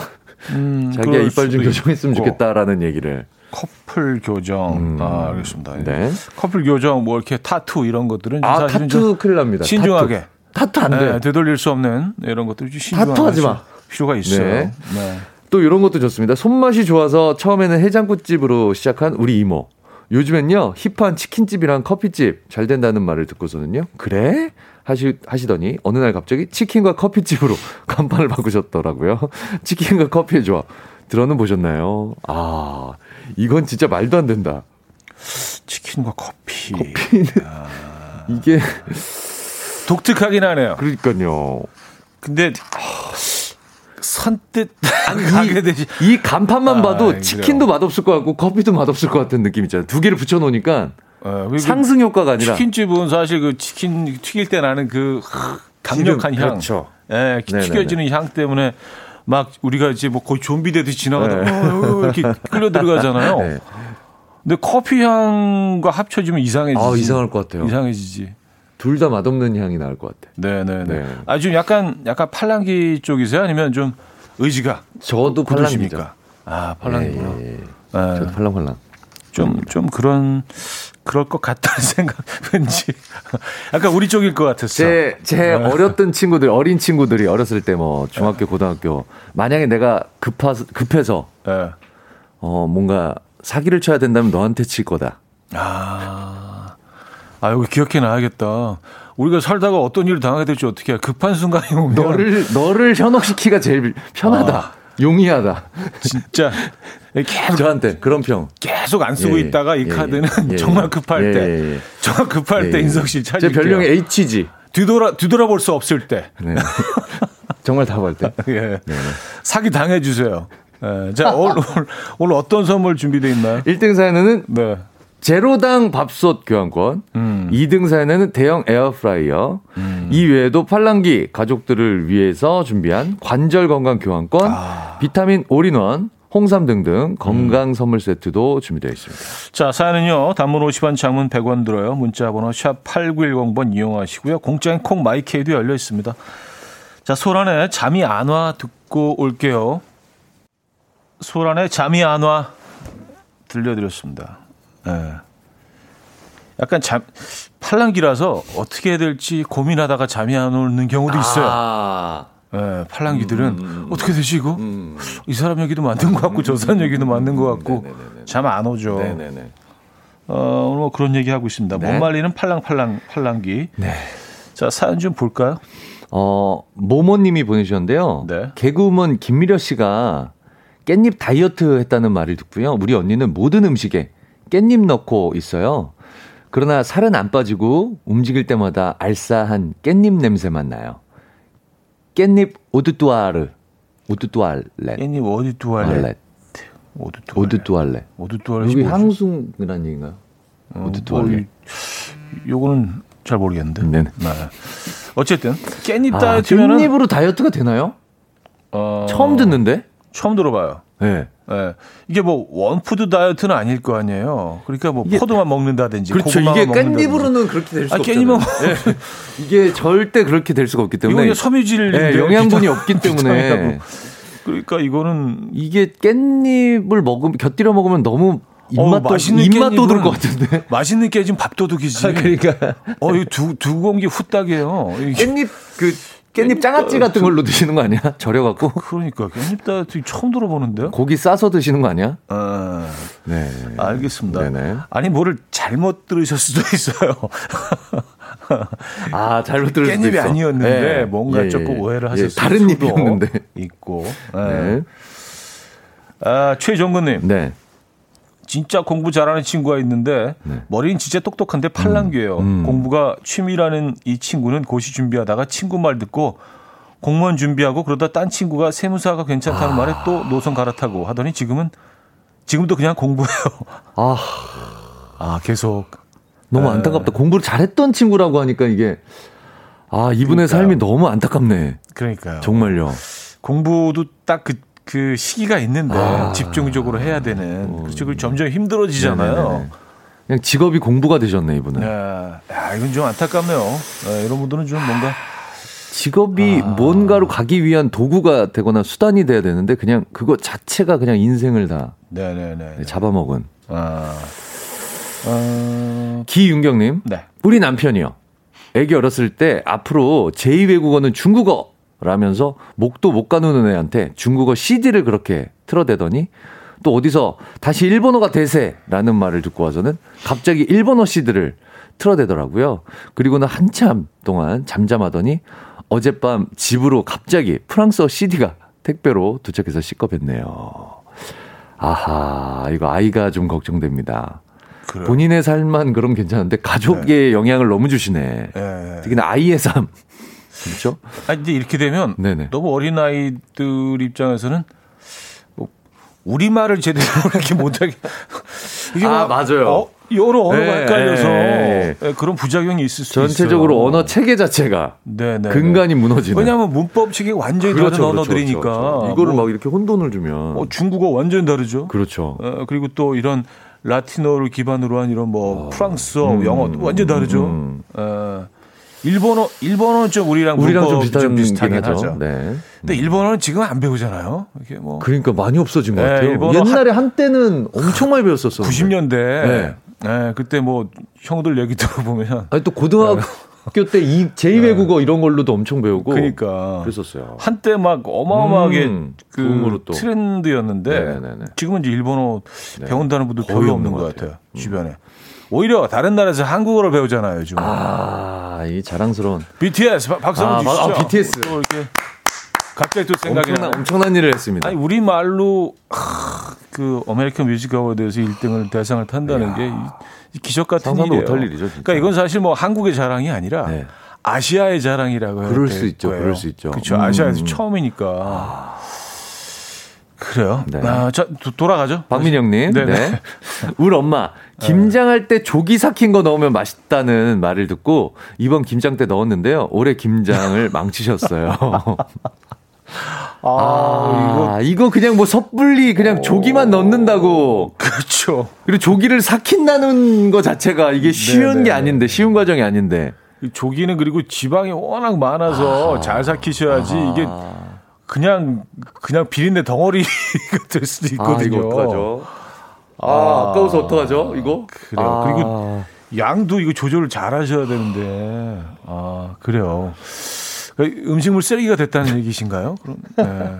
음, (laughs) 자기가 이빨 좀 교정했으면 좋겠다라는 얘기를. 커플 교정. 음, 아, 알겠습니다. 네. 커플 교정, 뭐 이렇게 타투 이런 것들은 아, 타투 큰일 납니다. 신중하게. 타투, 타투 안 돼. 네, 되돌릴 수 없는 이런 것들 신중하게. 타투 하지 마. 필요가 있어요. 네. 네. 또 이런 것도 좋습니다. 손맛이 좋아서 처음에는 해장국집으로 시작한 우리 이모. 요즘엔요, 힙한 치킨집이랑 커피집 잘 된다는 말을 듣고서는요, 그래? 하시, 하시더니 어느 날 갑자기 치킨과 커피집으로 (laughs) 간판을 바꾸셨더라고요. (laughs) 치킨과 커피의 조합. 들어는 보셨나요? 아, 이건 진짜 말도 안 된다. 치킨과 커피. 커피는 아. 이게 독특하긴 하네요. 그러니까요. 근데 선뜻 아니, (laughs) 이, 이 간판만 아, 봐도 치킨도 맛없을 것 같고 커피도 맛없을 것 같은 느낌 있잖아요. 두 개를 붙여 놓으니까 네, 상승 효과가 아니라 치킨집은 사실 그 치킨 튀길 때 나는 그 강력한 향, 그렇죠. 예, 튀겨지는 향 때문에 막 우리가 이제 뭐 거의 좀비 되듯이 지나가다 네. 어, 이렇게 끌려 들어가잖아요. (laughs) 네. 근데 커피 향과 합쳐지면 이상해지지. 아, 이상할 것 같아요. 이상해지지. 둘 다 맛없는 향이 나올 것 같아. 네네네. 네. 아, 좀 약간, 약간 팔랑기 쪽이세요? 아니면 좀 의지가? 저도 팔랑기죠. 아. 예, 예, 예. 저도 팔랑 팔랑. 좀, 좀 그런, 그럴 것 같다는 (laughs) 생각, 왠지. 약간 우리 쪽일 것 같았어. 제, 제 네. 어렸던 친구들, 어린 친구들이 어렸을 때 뭐, 중학교, 고등학교. 만약에 내가 급하, 급해서, 네. 어, 뭔가 사기를 쳐야 된다면 너한테 칠 거다. 아. 아, 여기 기억해 놔야겠다. 우리가 살다가 어떤 일을 당하게 될지 어떻게 해. 급한 순간이 오면. 너를, 너를 현혹시키기가 제일 편하다. 아. 용이하다. 진짜 계속 저한테 그런 평 계속 안 쓰고 예, 예. 있다가 이 예, 카드는 예, (laughs) 예. 정말 급할 예, 때 정말 급할 때 인석 씨 찾을 제 별명이 HG 뒤돌아 뒤돌아볼 수 없을 때 네. (laughs) 정말 답할 때 (laughs) 예. 네, 네. 사기 당해 주세요. 예. 자 오늘, 오늘 어떤 선물 준비되어 있나요? 1등 사연은 네. 제로당 밥솥 교환권, 음. 2등 사연에는 대형 에어프라이어, 음. 이 외에도 팔랑귀 가족들을 위해서 준비한 관절 건강 교환권, 아. 비타민 올인원, 홍삼 등등 건강 선물 세트도 준비되어 있습니다. 자, 사연은요. 단문 50원, 장문 100원 들어요. 문자 번호 샵 8910번 이용하시고요. 공짜인 콩 마이케이도 열려 있습니다. 자, 소란에 잠이 안 와 듣고 올게요. 소란에 잠이 안 와 들려드렸습니다. 네. 약간 잠 팔랑기라서 어떻게 해야 될지 고민하다가 잠이 안 오는 경우도 있어요. 아. 네, 팔랑기들은 음, 음, 음. 어떻게 되지 이거? 음, 이 사람 얘기도 맞는 것 같고 저 사람 얘기도 맞는 것 같고 잠 안 오죠. 네네네. 어, 오늘 뭐 그런 얘기 하고 있습니다. 네. 못 말리는 팔랑팔랑 팔랑기. 네. 자, 사연 좀 볼까요? 어, 모모님이 보내주셨는데요. 네. 개그우먼 김미려 씨가 깻잎 다이어트 했다는 말을 듣고요. 우리 언니는 모든 음식에 깻잎 넣고 있어요. 그러나 살은 안 빠지고 움직일 때마다 알싸한 깻잎 냄새만 나요. 깻잎 eau de toilette. eau de toilette. 깻잎 eau de toilette? 알렛. eau de toilette. eau de toilette. eau de toilette. 여기 향수란 얘기인가요? 어, eau de toilette. 뭐, 이- 요거는 잘 모르겠는데. 네네. 네. 어쨌든 깻잎 아, 다이어트면은 깻잎으로 다이어트가 되나요? 어, 처음 듣는데? 처음 들어봐요. 네. 예. 이게 뭐 one food 다이어트는 아닐 거 아니에요. 그러니까 뭐 이게- 포도만 먹는다든지 그렇죠. 고구마만 이게 먹는다든지. 깻잎으로는 그렇게 될 수가 아, 없잖아요. 예. (laughs) 이게 절대 그렇게 될 수가 없기 때문에 그냥 섬유질 예, 영양분이 없기 (laughs) 때문에 그러니까 이거는 이게 깻잎을 먹으면 곁들여 먹으면 너무 어우, 입맛 도 맛있는 입맛 깻잎은 것 같은데. (laughs) 맛있는 깨진 밥도둑이지. 그러니까 어, 이거 두, 두 공기 후딱이에요. 이게- 깻잎 그 깻잎 장아찌 같은 걸로 드시는 거 아니야? (laughs) 절여 갖고 그러니까 깻잎 다이어트 처음 들어보는데요. 고기 싸서 드시는 거 아니야? 아, 네. 알겠습니다. 네네. 아니 뭐를 잘못 들으실 수도 있어요. 아, 잘못 들을 수도 깻잎이 있어. 아니었는데 예. 뭔가 예, 조금 예. 오해를 예, 하셨을 다른 수도 잎이었는데. 있고. 예. (laughs) 네. 아, 최정근님. 네. 진짜 공부 잘하는 친구가 있는데 네. 머리는 진짜 똑똑한데 팔랑귀예요. 음. 공부가 취미라는 이 친구는 고시 준비하다가 친구 말 듣고 공무원 준비하고 그러다 딴 친구가 세무사가 괜찮다는 말에 또 노선 갈아타고 하더니 지금은 지금도 그냥 공부해요. 아, 아 계속 너무 에. 안타깝다. 공부를 잘했던 친구라고 하니까 이게 아, 이분의 그러니까요. 삶이 너무 안타깝네. 그러니까요. 정말요. 공부도 딱 그 그 시기가 있는데 아. 집중적으로 해야 되는 그렇죠. 그 점점 힘들어지잖아요. 네네네. 그냥 직업이 공부가 되셨네, 이분은. 야, 야, 이건 좀 안타깝네요. 네, 이런 분들은 좀 뭔가 직업이 아. 뭔가로 가기 위한 도구가 되거나 수단이 돼야 되는데 그냥 그거 자체가 그냥 인생을 다 네네네. 잡아먹은. 아, 어, 기윤경님, 네. 우리 남편이요. 애기 어렸을 때 앞으로 제2외국어는 중국어 라면서 목도 못 가누는 애한테 중국어 CD를 그렇게 틀어대더니 또 어디서 다시 일본어가 대세라는 말을 듣고 와서는 갑자기 일본어 CD를 틀어대더라고요. 그리고는 한참 동안 잠잠하더니 어젯밤 집으로 갑자기 프랑스어 CD가 택배로 도착해서 시겁했네요. 아하, 이거 아이가 좀 걱정됩니다. 그래요. 본인의 삶만 그럼 괜찮은데 가족의 영향을 너무 주시네. 예. 특히나 아이의 삶. 그렇죠? 아, 이제 이렇게 되면 네네. 너무 어린 아이들 입장에서는 뭐 우리 말을 제대로 (laughs) 이렇게 못하게 이게 아, 막, 맞아요. 어, 여러 언어가 네, 헷갈려서 네. 예, 그런 부작용이 있을 수 있어요. 전체적으로 언어 체계 자체가 네네. 근간이 무너지는. 왜냐하면 문법 체계 완전히 다른 언어들이니까 그렇죠. 이거를 뭐, 막 이렇게 혼돈을 주면. 어, 중국어 완전히 다르죠. 그렇죠. 어, 그리고 또 이런 라틴어를 기반으로 한 이런 뭐 프랑스어, 음, 영어 완전 히 다르죠. 음. 어, 일본어 일본어는 좀 우리랑 우리랑 좀 비슷한 비슷하긴 하죠. 하죠. 네. 근데 일본어는 지금 안 배우잖아요. 이게 뭐 그러니까 많이 없어진 것 네, 같아요. 일본어 옛날에 한 때는 엄청 많이 배웠었어요. 90년대 네. 네. 그때 뭐 형들 얘기 들어보면 아니 또 고등학교 때이 제2외국어 이런 걸로도 엄청 배우고. 그러니까 그랬었어요. 한때 막 어마어마하게 음, 그. 트렌드였는데 네네네. 지금은 이제 일본어 네. 배운다는 분들 거의 없는 것것 같아요. 같아요. 음. 주변에. 오히려 다른 나라에서 한국어를 배우잖아요, 요즘. 아, 이 자랑스러운. BTS 박- 박수 한번 아, 주시죠. 아, BTS. 또 이렇게 갑자기 또 생각이 엄청난, 나네. 엄청난 일을 했습니다. 아니 우리 말로 하, 그 American Music Award에서 1등을 대상을 탄다는 게 기적 같은 일이에요. 못할 일이죠, 진짜. 그러니까 이건 사실 뭐 한국의 자랑이 아니라 네. 아시아의 자랑이라고 해야 그럴 될수 있죠, 거예요. 그럴 수 있죠. 그렇죠. 음. 아시아에서 처음이니까. 그래요. 네. 아, 자 도- 돌아가죠. 박민영님. 네네. (laughs) 네. 우리 엄마, 김장할 때 조기 삭힌 거 넣으면 맛있다는 말을 듣고 이번 김장 때 넣었는데요. 올해 김장을 (laughs) 망치셨어요. 아, 이거, 그냥 뭐 섣불리 그냥 조기만 넣는다고. 그렇죠. 그리고 조기를 삭힌다는 거 자체가 이게 쉬운 네네. 게 아닌데, 쉬운 과정이 아닌데. 이 조기는 그리고 지방이 워낙 많아서 잘 삭히셔야지 이게 그냥 그냥 비린내 덩어리가 (laughs) 될 수도 있거든요. 아, 이거 어떡하죠? 아, 아. 아까워서 어떡하죠? 이거? 그래요. 아. 그리고 양도 이거 조절을 잘 하셔야 되는데. 아, 그래요. 그 음식물 쓰레기가 됐다는 (laughs) 얘기신가요? 그럼 네.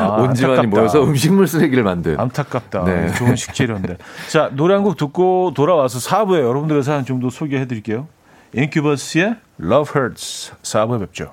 아, (laughs) 온 집안이 모여서 음식물 쓰레기를 만든. 안타깝다. 네. 좋은 식재료인데. 자 노래 한 곡 듣고 돌아와서 4부에 여러분들의 사연 좀 더 소개해드릴게요. 인큐버스의 Love Hurts 4부에 뵙죠.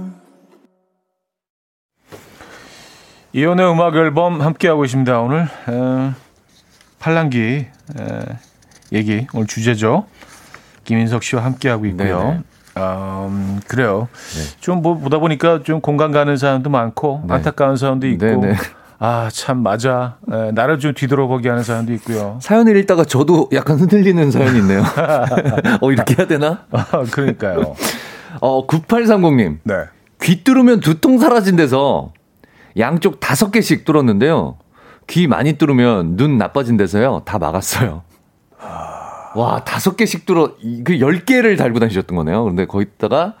이현우의 음악 앨범 함께하고 있습니다 오늘 에, 팔랑기 에, 얘기 오늘 주제죠 김인석 씨와 함께하고 있고요 네네. 음, 그래요. 네. 좀뭐 보다 보니까 좀 공감 가는 사람도 많고 네. 안타까운 사람도 있고. 네네. 아, 참, 맞아. 네, 나를 좀 뒤돌아보게 하는 사람도 있고요. 사연을 읽다가 저도 약간 흔들리는 사연이 있네요. (laughs) 어, 이렇게 해야 되나? 아, 그러니까요. 어, 9830님. 네. 귀 뚫으면 두통 사라진대서 양쪽 다섯 개씩 뚫었는데요. 귀 많이 뚫으면 눈 나빠진대서요. 다 막았어요. 와, 다섯 개씩 들어, 그 열 개를 달고 다니셨던 거네요. 그런데 거기다가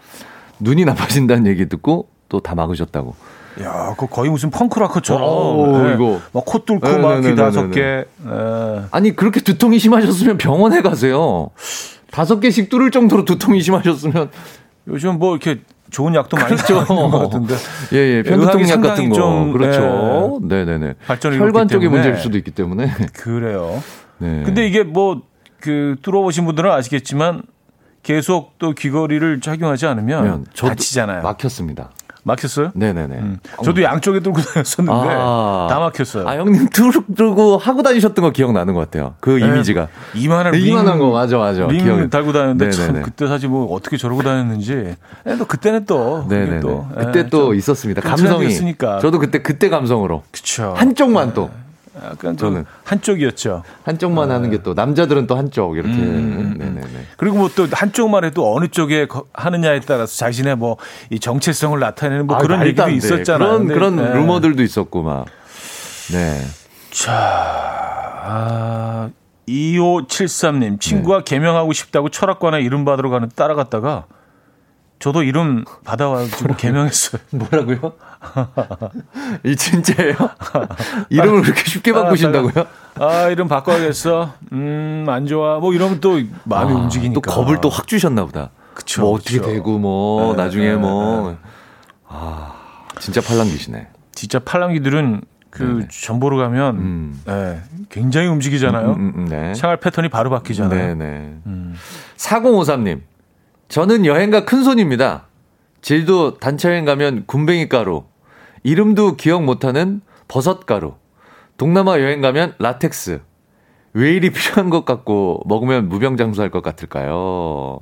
눈이 나빠진다는 얘기 듣고 또 다 막으셨다고. 야, 그 거의 무슨 펑크라커처럼. 오, 네. 이거. 막코 뚫고 네, 막귀 네, 네, 다섯 개. 네. 아니, 그렇게 두통이 심하셨으면 병원에 가세요. 다섯 개씩 뚫을 정도로 두통이 심하셨으면. 요즘 뭐 이렇게 좋은 약도 많이 그렇죠. 것 같은데. 예, 예. 편두통 약 같은 거. 좀, 그렇죠. 네, 네, 네. 발전이 혈관 쪽의 문제일 수도 있기 때문에. 그래요. 네. 근데 이게 뭐그 뚫어보신 분들은 아시겠지만 계속 또 귀걸이를 착용하지 않으면 다치잖아요. 막혔습니다. 막혔어요? 네네네. 음. 저도 양쪽에 뚫고 (laughs) 다녔었는데 아. 다 막혔어요. 아 형님 뚫고 하고 다니셨던 거 기억나는 것 같아요. 그 네. 이미지가 이만한 네, 이만한 거 맞아 맞아. 링 기억. 달고 다녔는데 참 그때 사실 뭐 어떻게 저러고 다녔는지. 네, 또 그때는 또 네네네. 또 그때 또 있었습니다. 감성이. 있으니까. 저도 그때 그때 감성으로. 그쵸. 한쪽만 또. 약간 저는 한쪽이었죠. 한쪽만 네. 하는 게 또 남자들은 또 한쪽 이렇게. 음, 네네네. 그리고 뭐 또 한쪽만 해도 어느 쪽에 하느냐에 따라서 자신의 뭐 이 정체성을 나타내는 뭐 아, 그런 얘기도 있었잖아요. 그런 그런 네. 루머들도 있었고 막. 네. 자, 아, 2573님 친구가 네. 개명하고 싶다고 철학관에 이름 받으러 가는 따라갔다가 저도 이름 받아가지고 개명했어요. (laughs) 뭐라고요? (laughs) 이 진짜예요? 이름을 그렇게 쉽게 바꾸신다고요? 아, 아, 이름 바꿔야겠어. 음, 안 좋아. 뭐 이러면 또 마음이 아, 움직이니까. 또 겁을 또 확 주셨나 보다. 그쵸. 뭐 어떻게 그쵸. 되고 뭐 네, 나중에 네, 뭐. 네. 아, 진짜 팔랑귀시네. 진짜 팔랑귀들은 그 네네. 전보로 가면 음. 네, 굉장히 움직이잖아요. 음, 음, 음 네. 생활 패턴이 바로 바뀌잖아요. 네네. 음. 4053님. 저는 여행가 큰 손입니다. 질도 단체 여행 가면 군뱅이 가루, 이름도 기억 못하는 버섯 가루, 동남아 여행 가면 라텍스. 왜 이리 필요한 것 같고 먹으면 무병장수할 것 같을까요?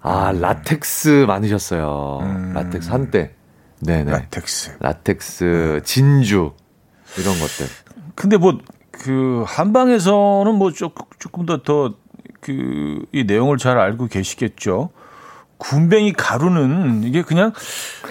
아, 음. 라텍스 많으셨어요. 음. 라텍스 한때. 네네. 라텍스. 라텍스, 진주 이런 것들. 근데 뭐 그 한방에서는 뭐 조금 조금 더더 그 이 내용을 잘 알고 계시겠죠. 굼벵이 가루는 이게 그냥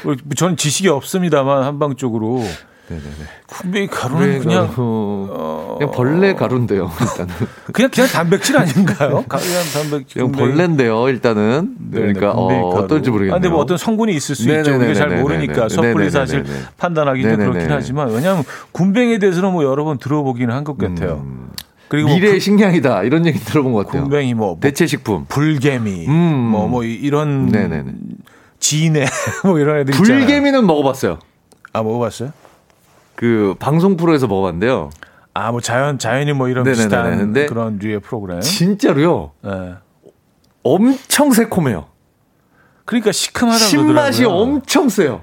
뭐 저는 지식이 없습니다만 한방 쪽으로 네네네. 굼벵이 가루는 그냥 가루, 어, 그냥 벌레 가루인데요. 일단은 그냥 그냥 단백질 아닌가요? (laughs) 그냥 단백질. 그냥 벌레인데요. 일단은 그러니까 어, 어떨지 모르겠네요. 아, 근데 뭐 어떤 성분이 있을 수 네네네네네. 있죠. 우리가 잘 모르니까 섣불리 사실 판단하기 좀 그렇긴 하지만 왜냐하면 군뱅이에 대해서는 뭐 여러 번 들어보기는 한 것 같아요. 음. 그리고 미래의 뭐 식량이다 이런 얘기 들어본 것 같아요. 군뱅이 뭐, 뭐 대체 식품, 불개미, 뭐뭐 음. 뭐 이런 네네네. 지네 (laughs) 뭐 이런 애들 불개미는 있잖아요. 먹어봤어요. 아 먹어봤어요? 그 방송 프로에서 먹어봤는데요. 아 뭐 자연 자연이 뭐 이런 네네네네. 비슷한 그런 류의 프로그램. 진짜로요. 네. 엄청 새콤해요. 그러니까 시큼하다고 신맛이 엄청 세요.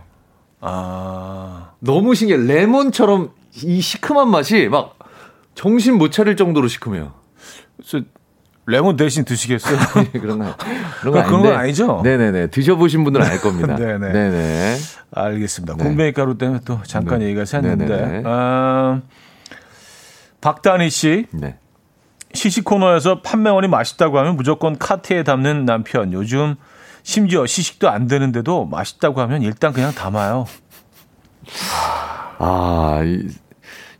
아 너무 신기해. 레몬처럼 이 시큼한 맛이 막 정신 못 차릴 정도로 시큼해요. 그래서 레몬 대신 드시겠어요? (laughs) 그런 거, 그런 거 그런 건 아니죠? 네네네. 드셔보신 분들은 알 겁니다. (laughs) 네네. 네네. 알겠습니다. 네. 곰뱅이 가루 때문에 또 잠깐 네. 얘기가 새는데. 아, 박다니 씨. 네. 시식 코너에서 판매원이 맛있다고 하면 무조건 카트에 담는 남편. 요즘 심지어 시식도 안 되는데도 맛있다고 하면 일단 그냥 담아요. 아, 이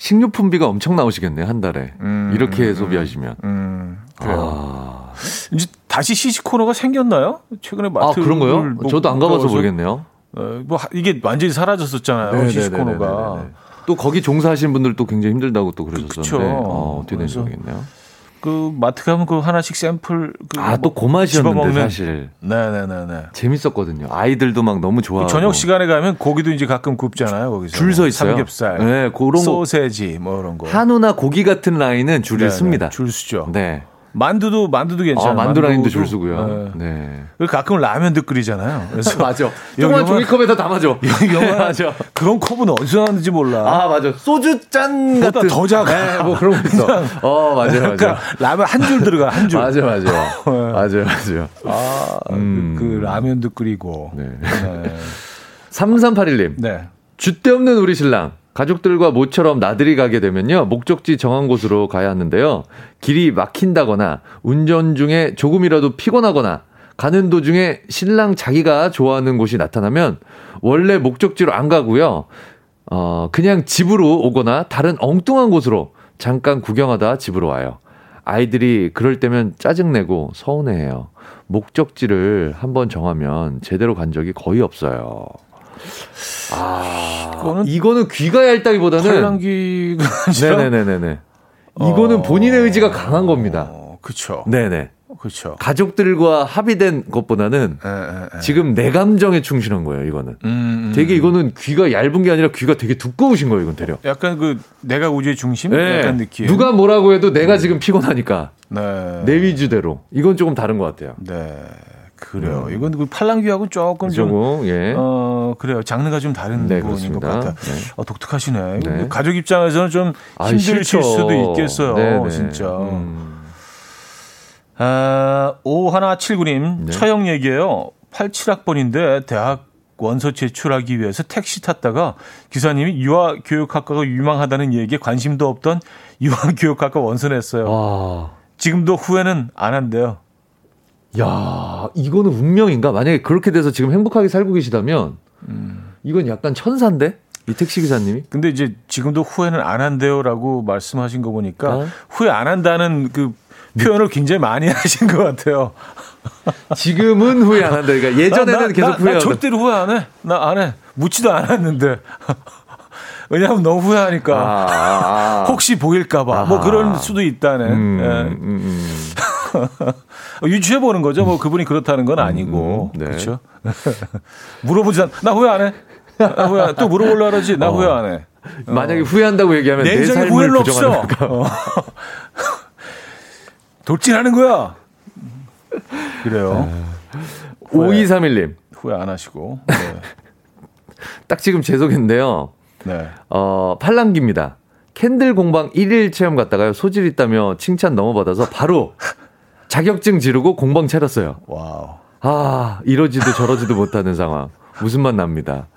식료품비가 엄청 나오시겠네요, 한 달에. 음, 이렇게 음, 소비하시면. 음, 그래요. 아, 이제 다시 시식 코너가 생겼나요? 최근에 아 마트 그런 거요? 저도 안 가봐서 모르겠네요. 어, 뭐 하- 이게 완전히 사라졌었잖아요. 네네네네네. 시식 코너가. 또 거기 종사하시는 분들 또 굉장히 힘들다고 또 그러셨었는데 그쵸. 어, 어떻게 그래서 모르겠네요. 그 마트 가면 그 하나씩 샘플 그 아, 또뭐 고맛이었는데 집어먹는- 사실 네네네네. 재밌었거든요. 아이들도 막 너무 좋아하고 저녁 시간에 가면 고기도 이제 가끔 굽잖아요. 거기서 줄 서 있어요. 삼겹살, 네, 그런 거 소세지 뭐 이런 거. 한우나 고기 같은 라인은 줄을 네네, 씁니다. 줄 서죠. 네. 만두도 만두도 괜찮아요. 아, 만두 라인도 만두도. 줄 서고요. 네. 네. 그리고 가끔 라면도 끓이잖아요. 그래서 (laughs) 맞아. 영- 조그만 종이컵에다 담아줘. 영화 (laughs) 맞아. 그런 컵은 어디서 나왔는지 몰라. 아, 맞아. 소주 짠 보다 같은. 더 작아. 네, 뭐 그런 거 있어. 어, 맞아, 맞아. 그러니까 라면 한 줄 들어가 한 줄. 맞아, 맞아. (laughs) 맞아, 맞아. 아, 음. 그, 그 라면도 끓이고. 네. 네. 3381님. 네. 줏대 없는 우리 신랑. 가족들과 모처럼 나들이 가게 되면요. 목적지 정한 곳으로 가야 하는데요. 길이 막힌다거나 운전 중에 조금이라도 피곤하거나 가는 도중에 신랑 자기가 좋아하는 곳이 나타나면 원래 목적지로 안 가고요. 어, 그냥 집으로 오거나 다른 엉뚱한 곳으로 잠깐 구경하다 집으로 와요. 아이들이 그럴 때면 짜증내고 서운해해요. 목적지를 한번 정하면 제대로 간 적이 거의 없어요. 아, 이거는 이거는 귀가 얇다기보다는 팔랑귀가 아니라 네네네네네. 이거는 본인의 의지가 강한 겁니다. 어, 그쵸. 네네. 그쵸. 가족들과 합의된 것보다는 에, 에, 에. 지금 내 감정에 충실한 거예요, 이거는. 음, 음. 되게 이거는 귀가 얇은 게 아니라 귀가 되게 두꺼우신 거예요, 이건 되려. 약간 그 내가 우주의 중심 네. 약간 느낌. 누가 뭐라고 해도 내가 지금 피곤하니까 네. 내 위주대로. 이건 조금 다른 것 같아요. 네. 그래요. 이건 그 팔랑귀하고 조금 좀 조금 예. 어, 그래요. 장르가 좀 다른 네, 부분인 것. 같아. 네. 어, 독특하시네. 네. 가족 입장에서는 좀 아, 싫죠. 수도 있겠어요. 네네. 진짜. 음. 아, 5179님, 네. 처형 얘기예요. 87학번인데 대학 원서 제출하기 위해서 택시 탔다가 기사님이 유아교육학과가 유망하다는 얘기에 관심도 없던 (laughs) 유아교육학과 원서 냈어요. 와. 지금도 후회는 안 한대요. 야, 이거는 운명인가? 만약에 그렇게 돼서 지금 행복하게 살고 계시다면, 이건 약간 천사인데? 이 택시 기사님이? 근데 이제 지금도 후회는 안 한대요라고 말씀하신 거 보니까 어? 후회 안 한다는 그 표현을 굉장히 많이 (laughs) 하신 것 같아요. 지금은 후회 안 한다. 그러니까 예전에는 나, 나, 계속 나, 후회한다. 나 절대로 후회 안 해. 나 안 해. 묻지도 않았는데. (laughs) 왜냐하면 너무 후회하니까. 아, 아, 아. (laughs) 혹시 보일까봐. 뭐. 그럴 수도 있다네. 음, 예. 음, 음. 유추해 보는 거죠. 뭐 그분이 그렇다는 건 아니고. 음, 네. 그렇죠. (laughs) 물어보지 않. 나 후회 안 해. 나 후회 안 해. 또 물어보려 그러지. 나 어. 후회 안 해. (laughs) 만약에 후회한다고 얘기하면 내 내 삶을 후회는 없어. 어. (laughs) 돌진하는 거야. 그래요. 네. 5231님. 후회 안 하시고. 네. 딱 지금 제 소개인데요. 네. 어, 팔랑기입니다. 캔들 공방 1일 체험 갔다가요. 소질 있다며 칭찬 너무 받아서 바로 자격증 지르고 공방 차렸어요. Wow. 아, 이러지도 저러지도 못하는 상황. 무슨 맛 납니다.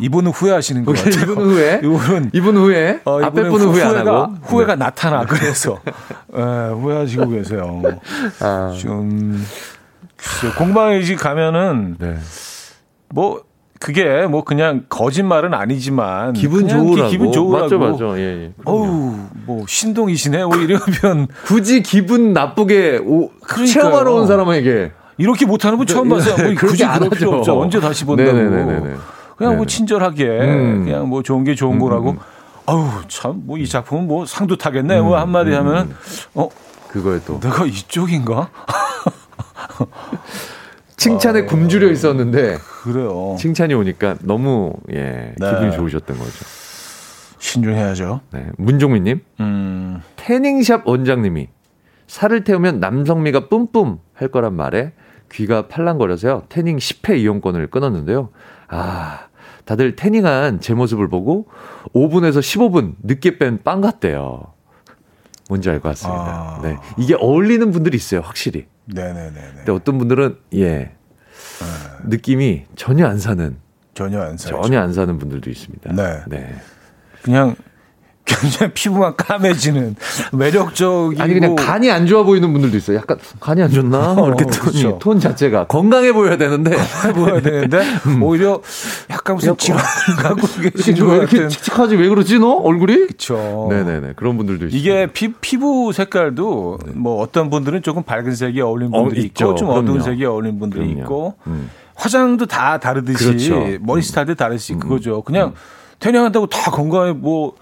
이분은 후회하시는 것 같아요. 이분 후회? 이분은 이분 후회? 어, 앞에 이분은 분은 후회 안 후회가, 하고. 후회가 나타나 그래서 예, 후회하시고 계세요. 아, 좀 글쎄요, 공방에 이제 가면은 네. 뭐 그게 뭐 그냥 거짓말은 아니지만 기분 좋으라고. 기분 좋으라고. 맞죠, 맞죠. 예, 예. 어우 뭐 신동이시네. 뭐 이러면 (laughs) 굳이 기분 나쁘게 오, 그러니까요. 체험하러 온 사람에게 이렇게 못하는 분 처음 봤어요. 뭐 (laughs) 굳이 안 그럴 필요 하죠. 없죠. 언제 다시 본다고. 네네네네. 그냥 뭐 네네. 친절하게 음. 그냥 뭐 좋은 게 좋은 거라고. 아우 참 뭐 이 작품은 뭐 상도 타겠네. 뭐 한마디 하면 어 그거에 또 내가 이쪽인가? (laughs) 칭찬에 굶주려 있었는데 그래요. 칭찬이 오니까 너무 예 네. 기분이 좋으셨던 거죠. 신중해야죠. 네. 문종민님 음. 태닝샵 원장님이 살을 태우면 남성미가 뿜뿜 할 거란 말에 귀가 팔랑거려서요 태닝 10회 이용권을 끊었는데요. 아 다들 태닝한 제 모습을 보고 5분에서 15분 늦게 뺀 빵 같대요. 뭔지 알 것 같습니다. 아. 네 이게 어울리는 분들이 있어요 확실히. 네네네네. 근데 어떤 분들은 예 느낌이 전혀 안 사는 전혀 안 살죠. 전혀 안 사는 분들도 있습니다. 네. 네. 그냥 굉장히 피부만 까매지는 매력적이고 아니 그냥 간이 안 좋아 보이는 분들도 있어요. 약간 간이 안 좋나? 어, 이렇게 톤이 그렇죠. 톤 자체가 건강해 보여야 되는데 건강해 보여야 되는데 (laughs) 음. 오히려 약간 무슨 질환 갖고 계신 것 이렇게 칙칙하지 왜 그러지 너 얼굴이? 그렇죠. 네네네 그런 분들도 있어요. 이게 피, 피부 색깔도 네. 뭐 어떤 분들은 조금 밝은 색이 어울리는 어, 분들이 어, 있고 좀 그럼요. 어두운 색이 어울리는 분들이 그럼요. 있고 음. 화장도 다 다르듯이 그렇죠. 머리 스타일도 다르듯이 음. 그거죠. 그냥 음. 태닝한다고 다 건강해 뭐,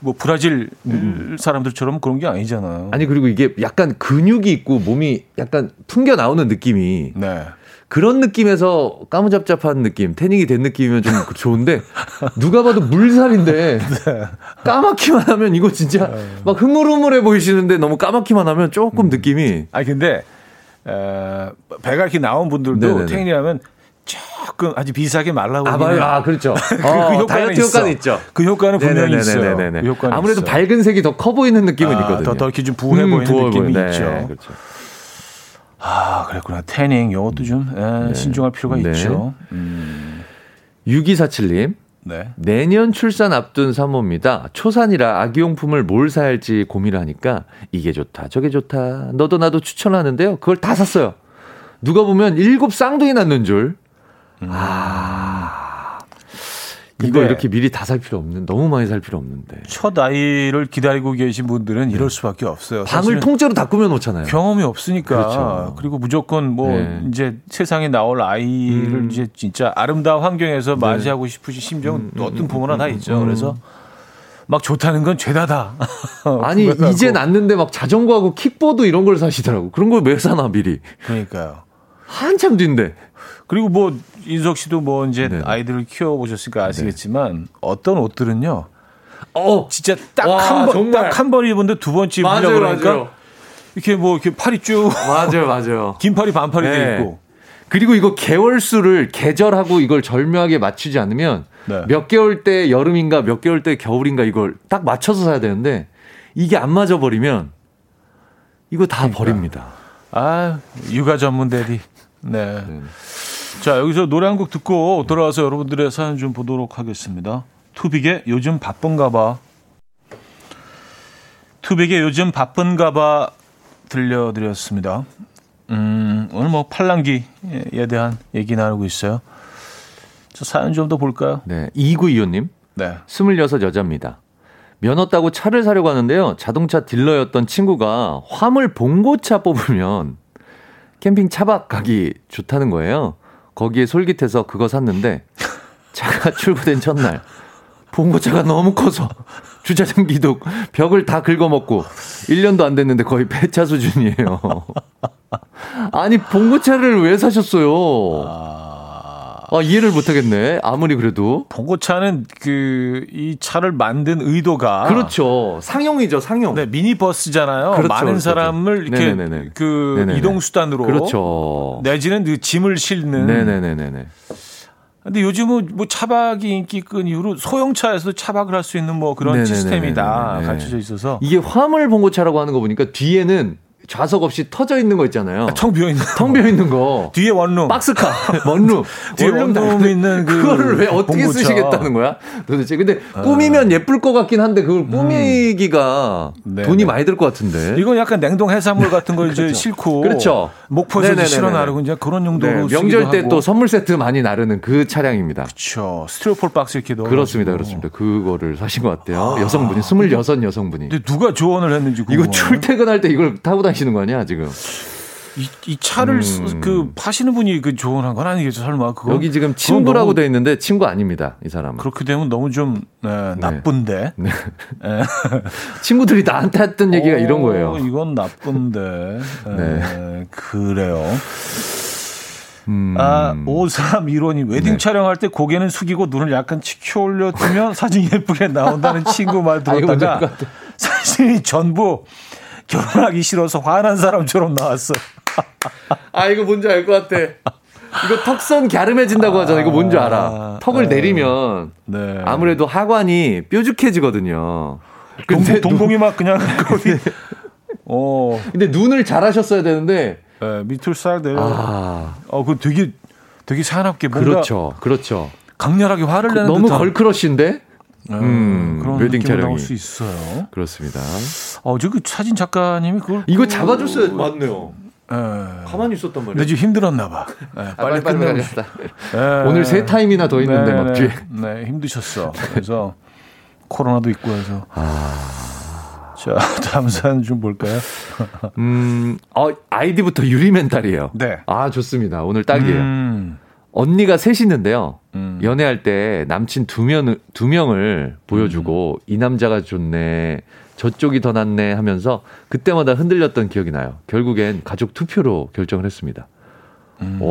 뭐 브라질 음. 사람들처럼 그런 게 아니잖아요. 아니 그리고 이게 약간 근육이 있고 몸이 약간 풍겨 나오는 느낌이 네. 그런 느낌에서 까무잡잡한 느낌, 태닝이 된 느낌이면 좀 (laughs) 좋은데 누가 봐도 물살인데 (laughs) 네. 까맣기만 하면 이거 진짜 네. 막 흐물흐물해 보이시는데 너무 까맣기만 하면 조금 음. 느낌이. 아니 근데 에, 배가 이렇게 나온 분들도 태닝이 하면 조금 아주 비슷하게 말라고. 아, 맞아요. 아, 그렇죠. (laughs) 그 어, 효과는 다이어트 있어. 효과는 있죠. 그 효과는 분명히 있어요. 그 아무래도 있어요. 밝은 색이 더 커 보이는 느낌은 아, 있거든요. 더, 더 이렇게 좀 부해 음, 보이는 부어 느낌이 네, 있죠. 그렇죠. 아, 그랬구나. 태닝, 요것도 좀 에, 네. 신중할 필요가 네. 있죠. 음. 6247님. 네. 내년 출산 앞둔 산모입니다. 초산이라 아기용품을 뭘 사야 할지 고민을 하니까 이게 좋다, 저게 좋다. 너도 나도 추천하는데요. 그걸 다 샀어요. 누가 보면 일곱 쌍둥이 낳는 줄. 음. 아. 이거 이렇게 미리 다 살 필요 없는, 너무 많이 살 필요 없는데. 첫 아이를 기다리고 계신 분들은 네. 이럴 수밖에 없어요. 방을 통째로 다 꾸며 놓잖아요. 경험이 없으니까. 그렇죠. 그리고 무조건 뭐 네. 이제 세상에 나올 아이를 음. 이제 진짜 아름다운 환경에서 네. 맞이하고 싶으신 심정 은 음, 음, 어떤 부모나 다 음, 있죠. 음. 그래서 막 좋다는 건 죄다다. (laughs) 아니 이제 낳는데 막 자전거하고 킥보드 이런 걸 사시더라고. 그런 걸 왜 사나 미리. 그러니까요. 한참 뒤인데. 그리고 뭐 인석 씨도 뭐 이제 네 아이들을 키워 보셨으니까 아시겠지만 네. 어떤 옷들은요. 어, 진짜 딱 한 번, 딱 한 번 입은데 두 번째 입으려고 그러니까 맞아요. 이렇게 뭐 이렇게 팔이 쭉 맞아요, 맞아요. (laughs) 긴 팔이 반팔이 네. 돼 있고. 그리고 이거 개월 수를 계절하고 이걸 절묘하게 맞추지 않으면 네. 몇 개월 때 여름인가 몇 개월 때 겨울인가 이걸 딱 맞춰서 사야 되는데 이게 안 맞아 버리면 이거 다 그러니까. 버립니다. 아, 육아 전문 대리. 네. 네. 자, 여기서 노래 한 곡 듣고 돌아와서 여러분들의 사연 좀 보도록 하겠습니다. 투빅의 요즘 바쁜가 봐. 투빅의 요즘 바쁜가 봐 들려드렸습니다. 음, 오늘 뭐 팔랑기에 대한 얘기 나누고 있어요. 저 사연 좀 더 볼까요? 네. 2925님. 네. 26 여자입니다. 면허 따고 차를 사려고 하는데요. 자동차 딜러였던 친구가 화물 봉고차 뽑으면 캠핑 차박 가기 좋다는 거예요. 거기에 솔깃해서 그거 샀는데 차가 (laughs) 출고된 첫날 봉고차가 너무 커서 주차장 기둥 벽을 다 긁어먹고 1년도 안 됐는데 거의 폐차 수준이에요. 아니 봉고차를 왜 사셨어요? 아... 아, 이해를 못하겠네. 아무리 그래도. 봉고차는 그 이 차를 만든 의도가 그렇죠. 상용이죠, 상용. 네, 미니버스잖아요. 그렇죠, 많은 그렇죠. 사람을 이렇게 네네네네. 그 네네네. 이동 수단으로 그렇죠. 내지는 그 짐을 실는. 네네네네. 근데 요즘은 뭐 차박이 인기 끈 이후로 소형차에서 차박을 할 수 있는 뭐 그런 네네네네네. 시스템이 다 갖춰져 있어서 이게 화물 봉고차라고 하는 거 보니까 뒤에는 좌석 없이 터져 있는 거 있잖아요. 아, 텅 비어 있는 (laughs) 텅 비어 있는 거. (laughs) 뒤에 원룸. 박스카. (laughs) 원룸. 뒤에 원룸 있는 그 그거를 왜 어떻게 봉고차. 쓰시겠다는 거야? 도대체. 근데 아. 꾸미면 예쁠 것 같긴 한데 그걸 음. 꾸미기가 음. 돈이 많이 들 것 같은데. 이건 약간 냉동 해산물 같은 걸 이제 그렇죠. 싣고 그렇죠. 목포에서 실어 나르고 이제 그런 용도로 네, 명절 때 또 선물 세트 많이 나르는 그 차량입니다. 그렇죠. 스티로폴 박스 이렇게 넣어 그렇습니다. 그렇습니다. 그거를 사신 것 같아요. 아. 여성분이 26 여성분이. 근데 누가 조언을 했는지 궁금하네. 이거 출퇴근할 때 이걸 타고 다 니시는 거 아니야, 지금? 이, 이 차를 음. 그 파시는 분이 그 조언한 건 아니겠죠 설마 그거 여기 지금 친구라고 돼 있는데 친구 아닙니다 이 사람은 그렇게 되면 너무 좀 네, 네. 나쁜데 네. 네. (laughs) 친구들이 나한테 했던 얘기가 오, 이런 거예요 이건 나쁜데 (laughs) 네. 네. 그래요 음. 아, 5315님, 웨딩 네. 촬영할 때 고개는 숙이고 눈을 약간 치켜 올려두면 사진 예쁘게 나온다는 (laughs) 친구 말 들었다가 사진이 전부 결혼하기 싫어서 화난 사람처럼 나왔어. (laughs) 아, 이거 뭔지 알 것 같아. 이거 턱선 갸름해진다고 하잖아. 이거 뭔지 알아. 턱을 네. 내리면 네. 아무래도 하관이 뾰족해지거든요. 근데 동, 동공이 막 그냥 (laughs) 거기. 어. 근데 눈을 잘하셨어야 되는데. 네, 밑을 싹 내려. 아. 어, 그 되게 되게 사납게 뭔가. 그렇죠, 그렇죠. 강렬하게 화를 그, 내는 너무 듯한. 걸크러쉬인데. 음, 그런 웨딩 느낌이 촬영이. 나올 수 있어요. 그렇습니다. 어, 저그 사진 작가님이 그걸 이거 그- 잡아줬어요. 맞네요. 예. 가만히 있었단 근데 좀 힘들었나 봐. 예, 아, 빨리 끝내고 싶- 가겠다. 예. 오늘 세 타임이나 더 있는데 네, 막 네, 뒤에. 네, 힘드셨어. 그래서 코로나도 있고 해서. 아. 자, 다음 사연 좀 볼까요? 음, 어, 아이디부터 유리멘탈이에요. 네. 아, 좋습니다. 오늘 딱이에요. 음, 언니가 셋 있는데요. 음. 연애할 때 남친 두, 명, 두 명을 보여주고 이 남자가 좋네, 저쪽이 더 낫네 하면서 그때마다 흔들렸던 기억이 나요. 결국엔 가족 투표로 결정을 했습니다. 음. 와,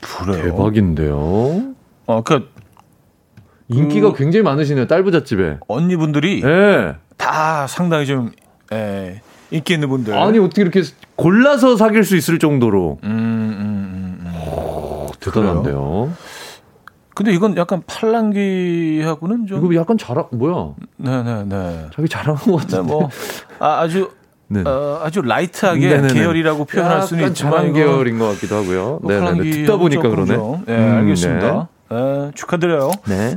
그래요. 대박인데요. 어, 그 인기가 그- 굉장히 많으시네요. 딸부잣집에. 언니분들이 예. 다 상당히 좀 예, 인기 있는 분들. 아니, 어떻게 이렇게 골라서 사귈 수 있을 정도로. 음, 음, 음, 음. 대단한데요. 근데 이건 약간 팔랑귀하고는 좀. 이거 약간 자랑, 뭐야. 네네네. 네, 자기 자랑한 것 같은데. 뭐 아, 아주 네. 어, 아주 라이트하게 네네네. 계열이라고 표현할 수는 약간 있지만 계열인 것 같기도 하고요. 뭐 네, 네, 네. 팔랑귀하고 듣다 보니까 그러네. 좀, 네, 음, 알겠습니다. 네, 축하드려요. 네.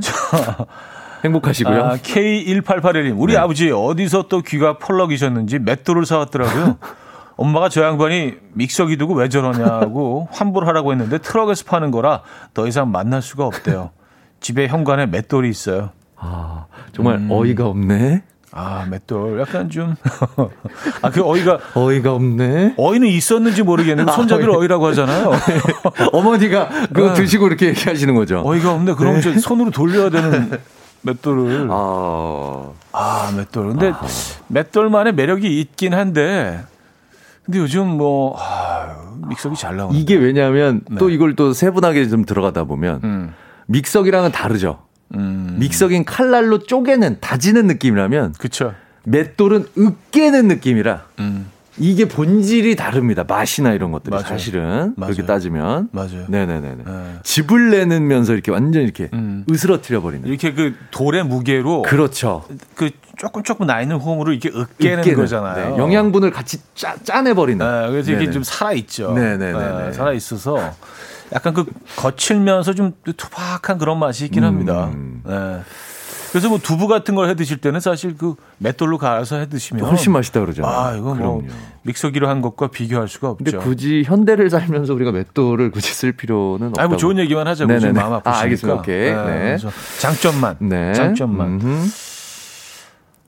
(laughs) 네. 행복하시고요. 아, K1881님, 우리 네. 아버지 어디서 또 귀가 펄럭이셨는지 맷돌을 사왔더라고요. (laughs) 엄마가 저 양반이 믹서기 두고 왜 저러냐고 환불 하라고 했는데 트럭에서 파는 거라 더 이상 만날 수가 없대요. 집에 현관에 맷돌이 있어요. 아, 정말 음. 어이가 없네. 아, 맷돌. 약간 좀. (laughs) 아, 그 어이가, 어이가 없네. 어이는 있었는지 모르겠는데 (laughs) 손잡이를 어이 라고 하잖아요. 어머니가 그거 네. 드시고 이렇게 얘기하시는 거죠. 어이가 없네. 그럼 저 손으로 돌려야 되는 맷돌을. 아, 아, 맷돌. 근데 맷돌만의 매력이 있긴 한데, 근데 요즘 뭐, 아, 믹서기 잘 나오네. 이게 왜냐하면 네. 또 이걸 또 세분하게 좀 들어가다 보면 음, 믹서기랑은 다르죠. 음. 믹서기는 칼날로 쪼개는 다지는 느낌이라면 그쵸. 맷돌은 으깨는 느낌이라 음, 이게 본질이 다릅니다. 맛이나 이런 것들이 맞아요. 사실은 맞아요. 그렇게 따지면 맞아요. 네네네. 네. 집을 내면서 이렇게 완전 이렇게 음. 으스러뜨려 버리는. 이렇게 그 돌의 무게로 그렇죠. 그 조금 조금 나 있는 홈으로 이렇게 으깨는 으깨는, 거잖아요. 네, 영양분을 같이 짜, 짜내 버린다. 네, 그래서 이게 네네. 좀 살아 있죠. 네네네네. 살아 있어서 약간 그 거칠면서 좀 투박한 그런 맛이 있긴 합니다. 음. 네. 그래서 뭐 두부 같은 걸 해 드실 때는 사실 그 맷돌로 갈아서 해 드시면 훨씬 맛있다 그러잖아요. 아, 이거 뭐 그럼요. 믹서기로 한 것과 비교할 수가 없죠. 근데 굳이 현대를 살면서 우리가 맷돌을 굳이 쓸 필요는 없다고. 아니 뭐 좋은 얘기만 하자고 지금 네네네. 마음 아프시니까. 아, 알겠습니다. 오케이. 네. 그래서 장점만. 네. 장점만. 음흠.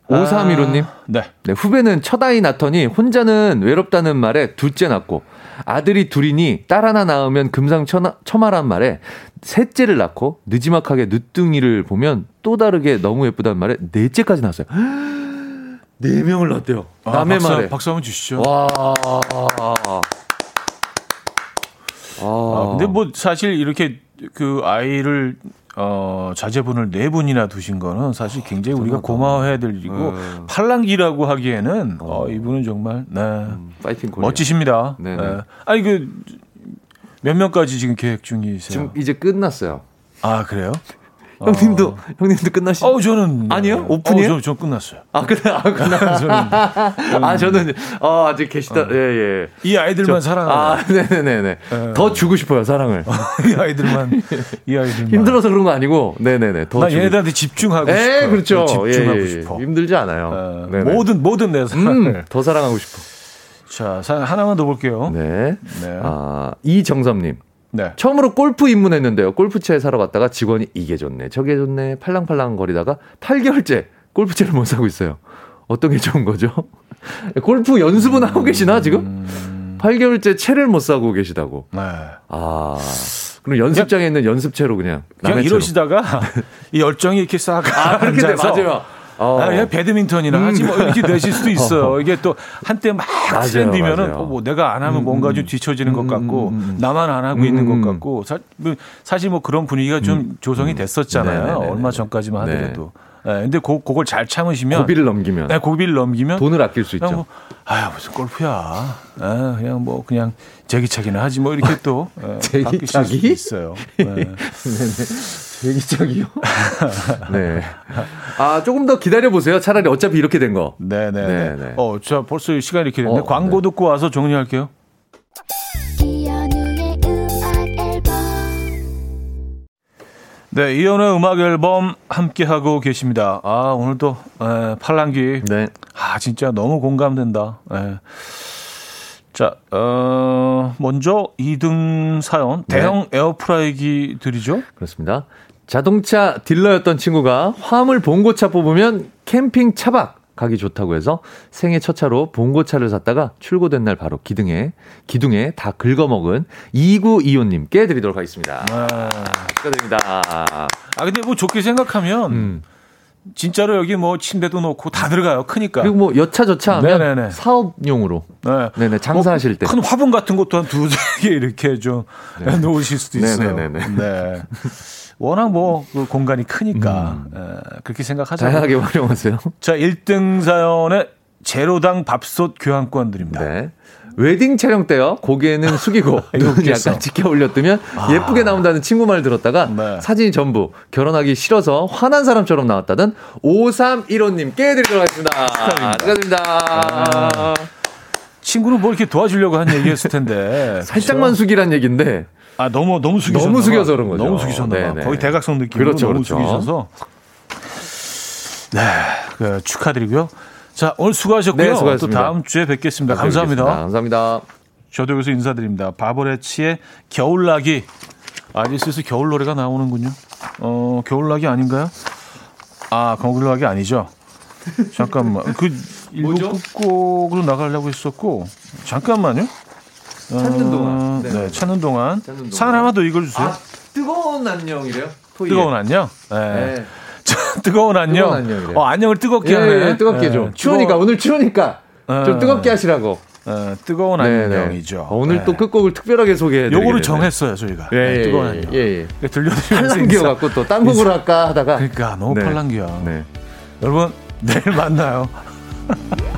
5315님. 아, 네. 네, 후배는 첫 아이 낳더니 혼자는 외롭다는 말에 둘째 낳고 아들이 둘이니 딸 하나 낳으면 금상첨화란 말에 셋째를 낳고 느지막하게 늦둥이를 보면 또 다르게 너무 예쁘다는 말에 넷째까지 낳았어요. (gasps) 네 명을 낳았대요. 아, 남의 박수, 말에. 박수 한번 주시죠. 와. 아, 근데 뭐 사실 이렇게 그 아이를 어 자제분을 네 분이나 두신 거는 사실 굉장히 우리가 고마워해야 될 일이고 음. 팔랑기라고 하기에는 어, 이분은 정말 네 파이팅 코리아. 멋지십니다. 네네. 네. 아니 그 몇 명까지 지금 계획 중이세요? 지금 이제 끝났어요. 아 그래요? 형님도 형님도 끝나시. 어 저는 아니요? 오픈이에요? 어, 저, 저 끝났어요. 아 그래 아 끝나. (laughs) 저는 (laughs) 아 저는 어 아직 계시다. 예 예. 이 아이들만 저- 사랑하는 아 네네네네. 네. 더 주고 싶어요 사랑을. (laughs) 이 아이들만 이 아이들만 힘들어서 그런 거 아니고 네네네. 더 나. 얘네들한테 집중하고 에 싶어. 그렇죠. 집중하고 예, 예, 싶어. 힘들지 않아요. 어, 네네. 모든 모든 내 사랑을. 음, 더 사랑하고 싶어. 자, 사- 하나만 더 볼게요. 네. 네. 아 이정섭님. 네. 처음으로 골프 입문했는데요. 골프채 사러 갔다가 직원이 이게 좋네, 저게 좋네, 팔랑팔랑 거리다가 8개월째 골프채를 못 사고 있어요. 어떤 게 좋은 거죠? (laughs) 골프 연습은 하고 계시나 지금? 8개월째 채를 못 사고 계시다고. 네. 아. 그럼 연습장에 있는 연습채로 그냥 그냥. 이러시다가 (laughs) 이 열정이 이렇게 싹 아, 그렇게 돼, 맞아요. 어. 아, 그냥 배드민턴이나 하지 뭐 이렇게 되실 수도 (laughs) 있어요. 이게 또 한때 막 맞아요, 트렌디면은 맞아요. 어, 뭐 내가 안 하면 뭔가 좀 뒤처지는 것 같고 나만 안 하고 있는 음. 것 같고 사, 뭐 사실 뭐 그런 분위기가 좀 조성이 됐었잖아요. 네네네네. 얼마 전까지만 네. 하더라도. 네, 근데 고, 그걸 잘 참으시면 고비를 넘기면 네, 고비를 넘기면 돈을 아낄 수 있죠. 뭐, 아유, 무슨 골프야. 아, 그냥 뭐, 그냥 제기차기나 하지 뭐, 이렇게 또. 예, (laughs) 제기차기? 있어요. (laughs) 네. 대기적이요? (laughs) 네. 아, 조금 더 기다려 보세요. 차라리 어차피 이렇게 된 거. 네네. 네네. 어, 자, 벌써 시간이 이렇게 됐네. 어, 광고 네. 듣고 와서 정리할게요. 이현우의 음악 앨범 네, 이연의 음악 앨범 함께 하고 계십니다. 아, 오늘도 에, 팔랑기. 네. 아, 진짜 너무 공감된다. 에. 자, 어, 먼저 2등 사연 네. 대형 에어프라이기 들이죠? 그렇습니다. 자동차 딜러였던 친구가 화물 봉고차 뽑으면 캠핑 차박 가기 좋다고 해서 생애 첫 차로 봉고차를 샀다가 출고된 날 바로 기둥에 기둥에 다 긁어먹은 2925님께 드리도록 하겠습니다. 아, 축하드립니다. 아 근데 뭐 좋게 생각하면 음. 진짜로 여기 뭐 침대도 놓고 다 들어가요. 크니까. 그리고 뭐 여차저차 하면 네네네. 사업용으로. 네. 네네. 장사하실 뭐 때. 큰 화분 같은 것도 한 두세 개 (laughs) 이렇게 좀 네. 놓으실 수도 있어요. 네네네. 네. 워낙 뭐 그 공간이 크니까 음. 에, 그렇게 생각하죠. 다양하게 활용하세요. 자, 1등 사연에 제로당 밥솥 교환권 드립니다. 네. 웨딩 촬영 때요. 고개는 숙이고 (laughs) 눈 약간 지켜 올렸더면 아. 예쁘게 나온다는 친구 말 들었다가 네. 사진이 전부 결혼하기 싫어서 화난 사람처럼 나왔다던 5315님께 드리도록 하겠습니다. 축하드립니다. 축하드립니다. 아. 친구는 뭐 이렇게 도와주려고 한 얘기였을 텐데. 살짝만? 숙이란 얘기인데 아 너무 너무 숙이셔 너무 숙여서 그런 거죠. 너무 숙이셨나 봐. 거의 대각선 느낌으로 그렇죠, 너무 그렇죠. 숙이셔서 네, 그, 축하드리고요. 자 오늘 수고하셨고요. 네, 수고하셨습니다. 또 다음 주에 뵙겠습니다. 감사합니다. 감사합니다. 저도 여기서 인사드립니다. 바보레치의 겨울나기. 아리스에서 겨울 노래가 나오는군요. 어 겨울나기 아닌가요? 아 겨울나기 아니죠. 잠깐만 그 일부 끝곡으로 나가려고 했었고 잠깐만요. 찾는 동안. 네, 네 찾는 동안. 찾는 동안. 사연 하나 더 읽어주세요. 아, 뜨거운 안녕이래요. 토이에. 뜨거운 안녕. 네. 네. (laughs) 뜨거운 안녕. 뜨거운 안녕이래요. 어, 안녕을 뜨겁게 예, 하네. 예, 뜨겁게 해 줘. 추우니까 오늘 추우니까 어. 좀 뜨겁게 하시라고. 어, 뜨거운 안녕이죠. 어, 오늘 네. 또 끝곡을 특별하게 소개해 요거를 정했어요, 저희가. 예, 네, 뜨거운 안녕. 예, 예. 들려드리면서 팔랑기어 갖고 또 딴 곡을 할까 하다가 그러니까 너무 네. 팔랑기야. 네. 여러분 내일 만나요. (laughs)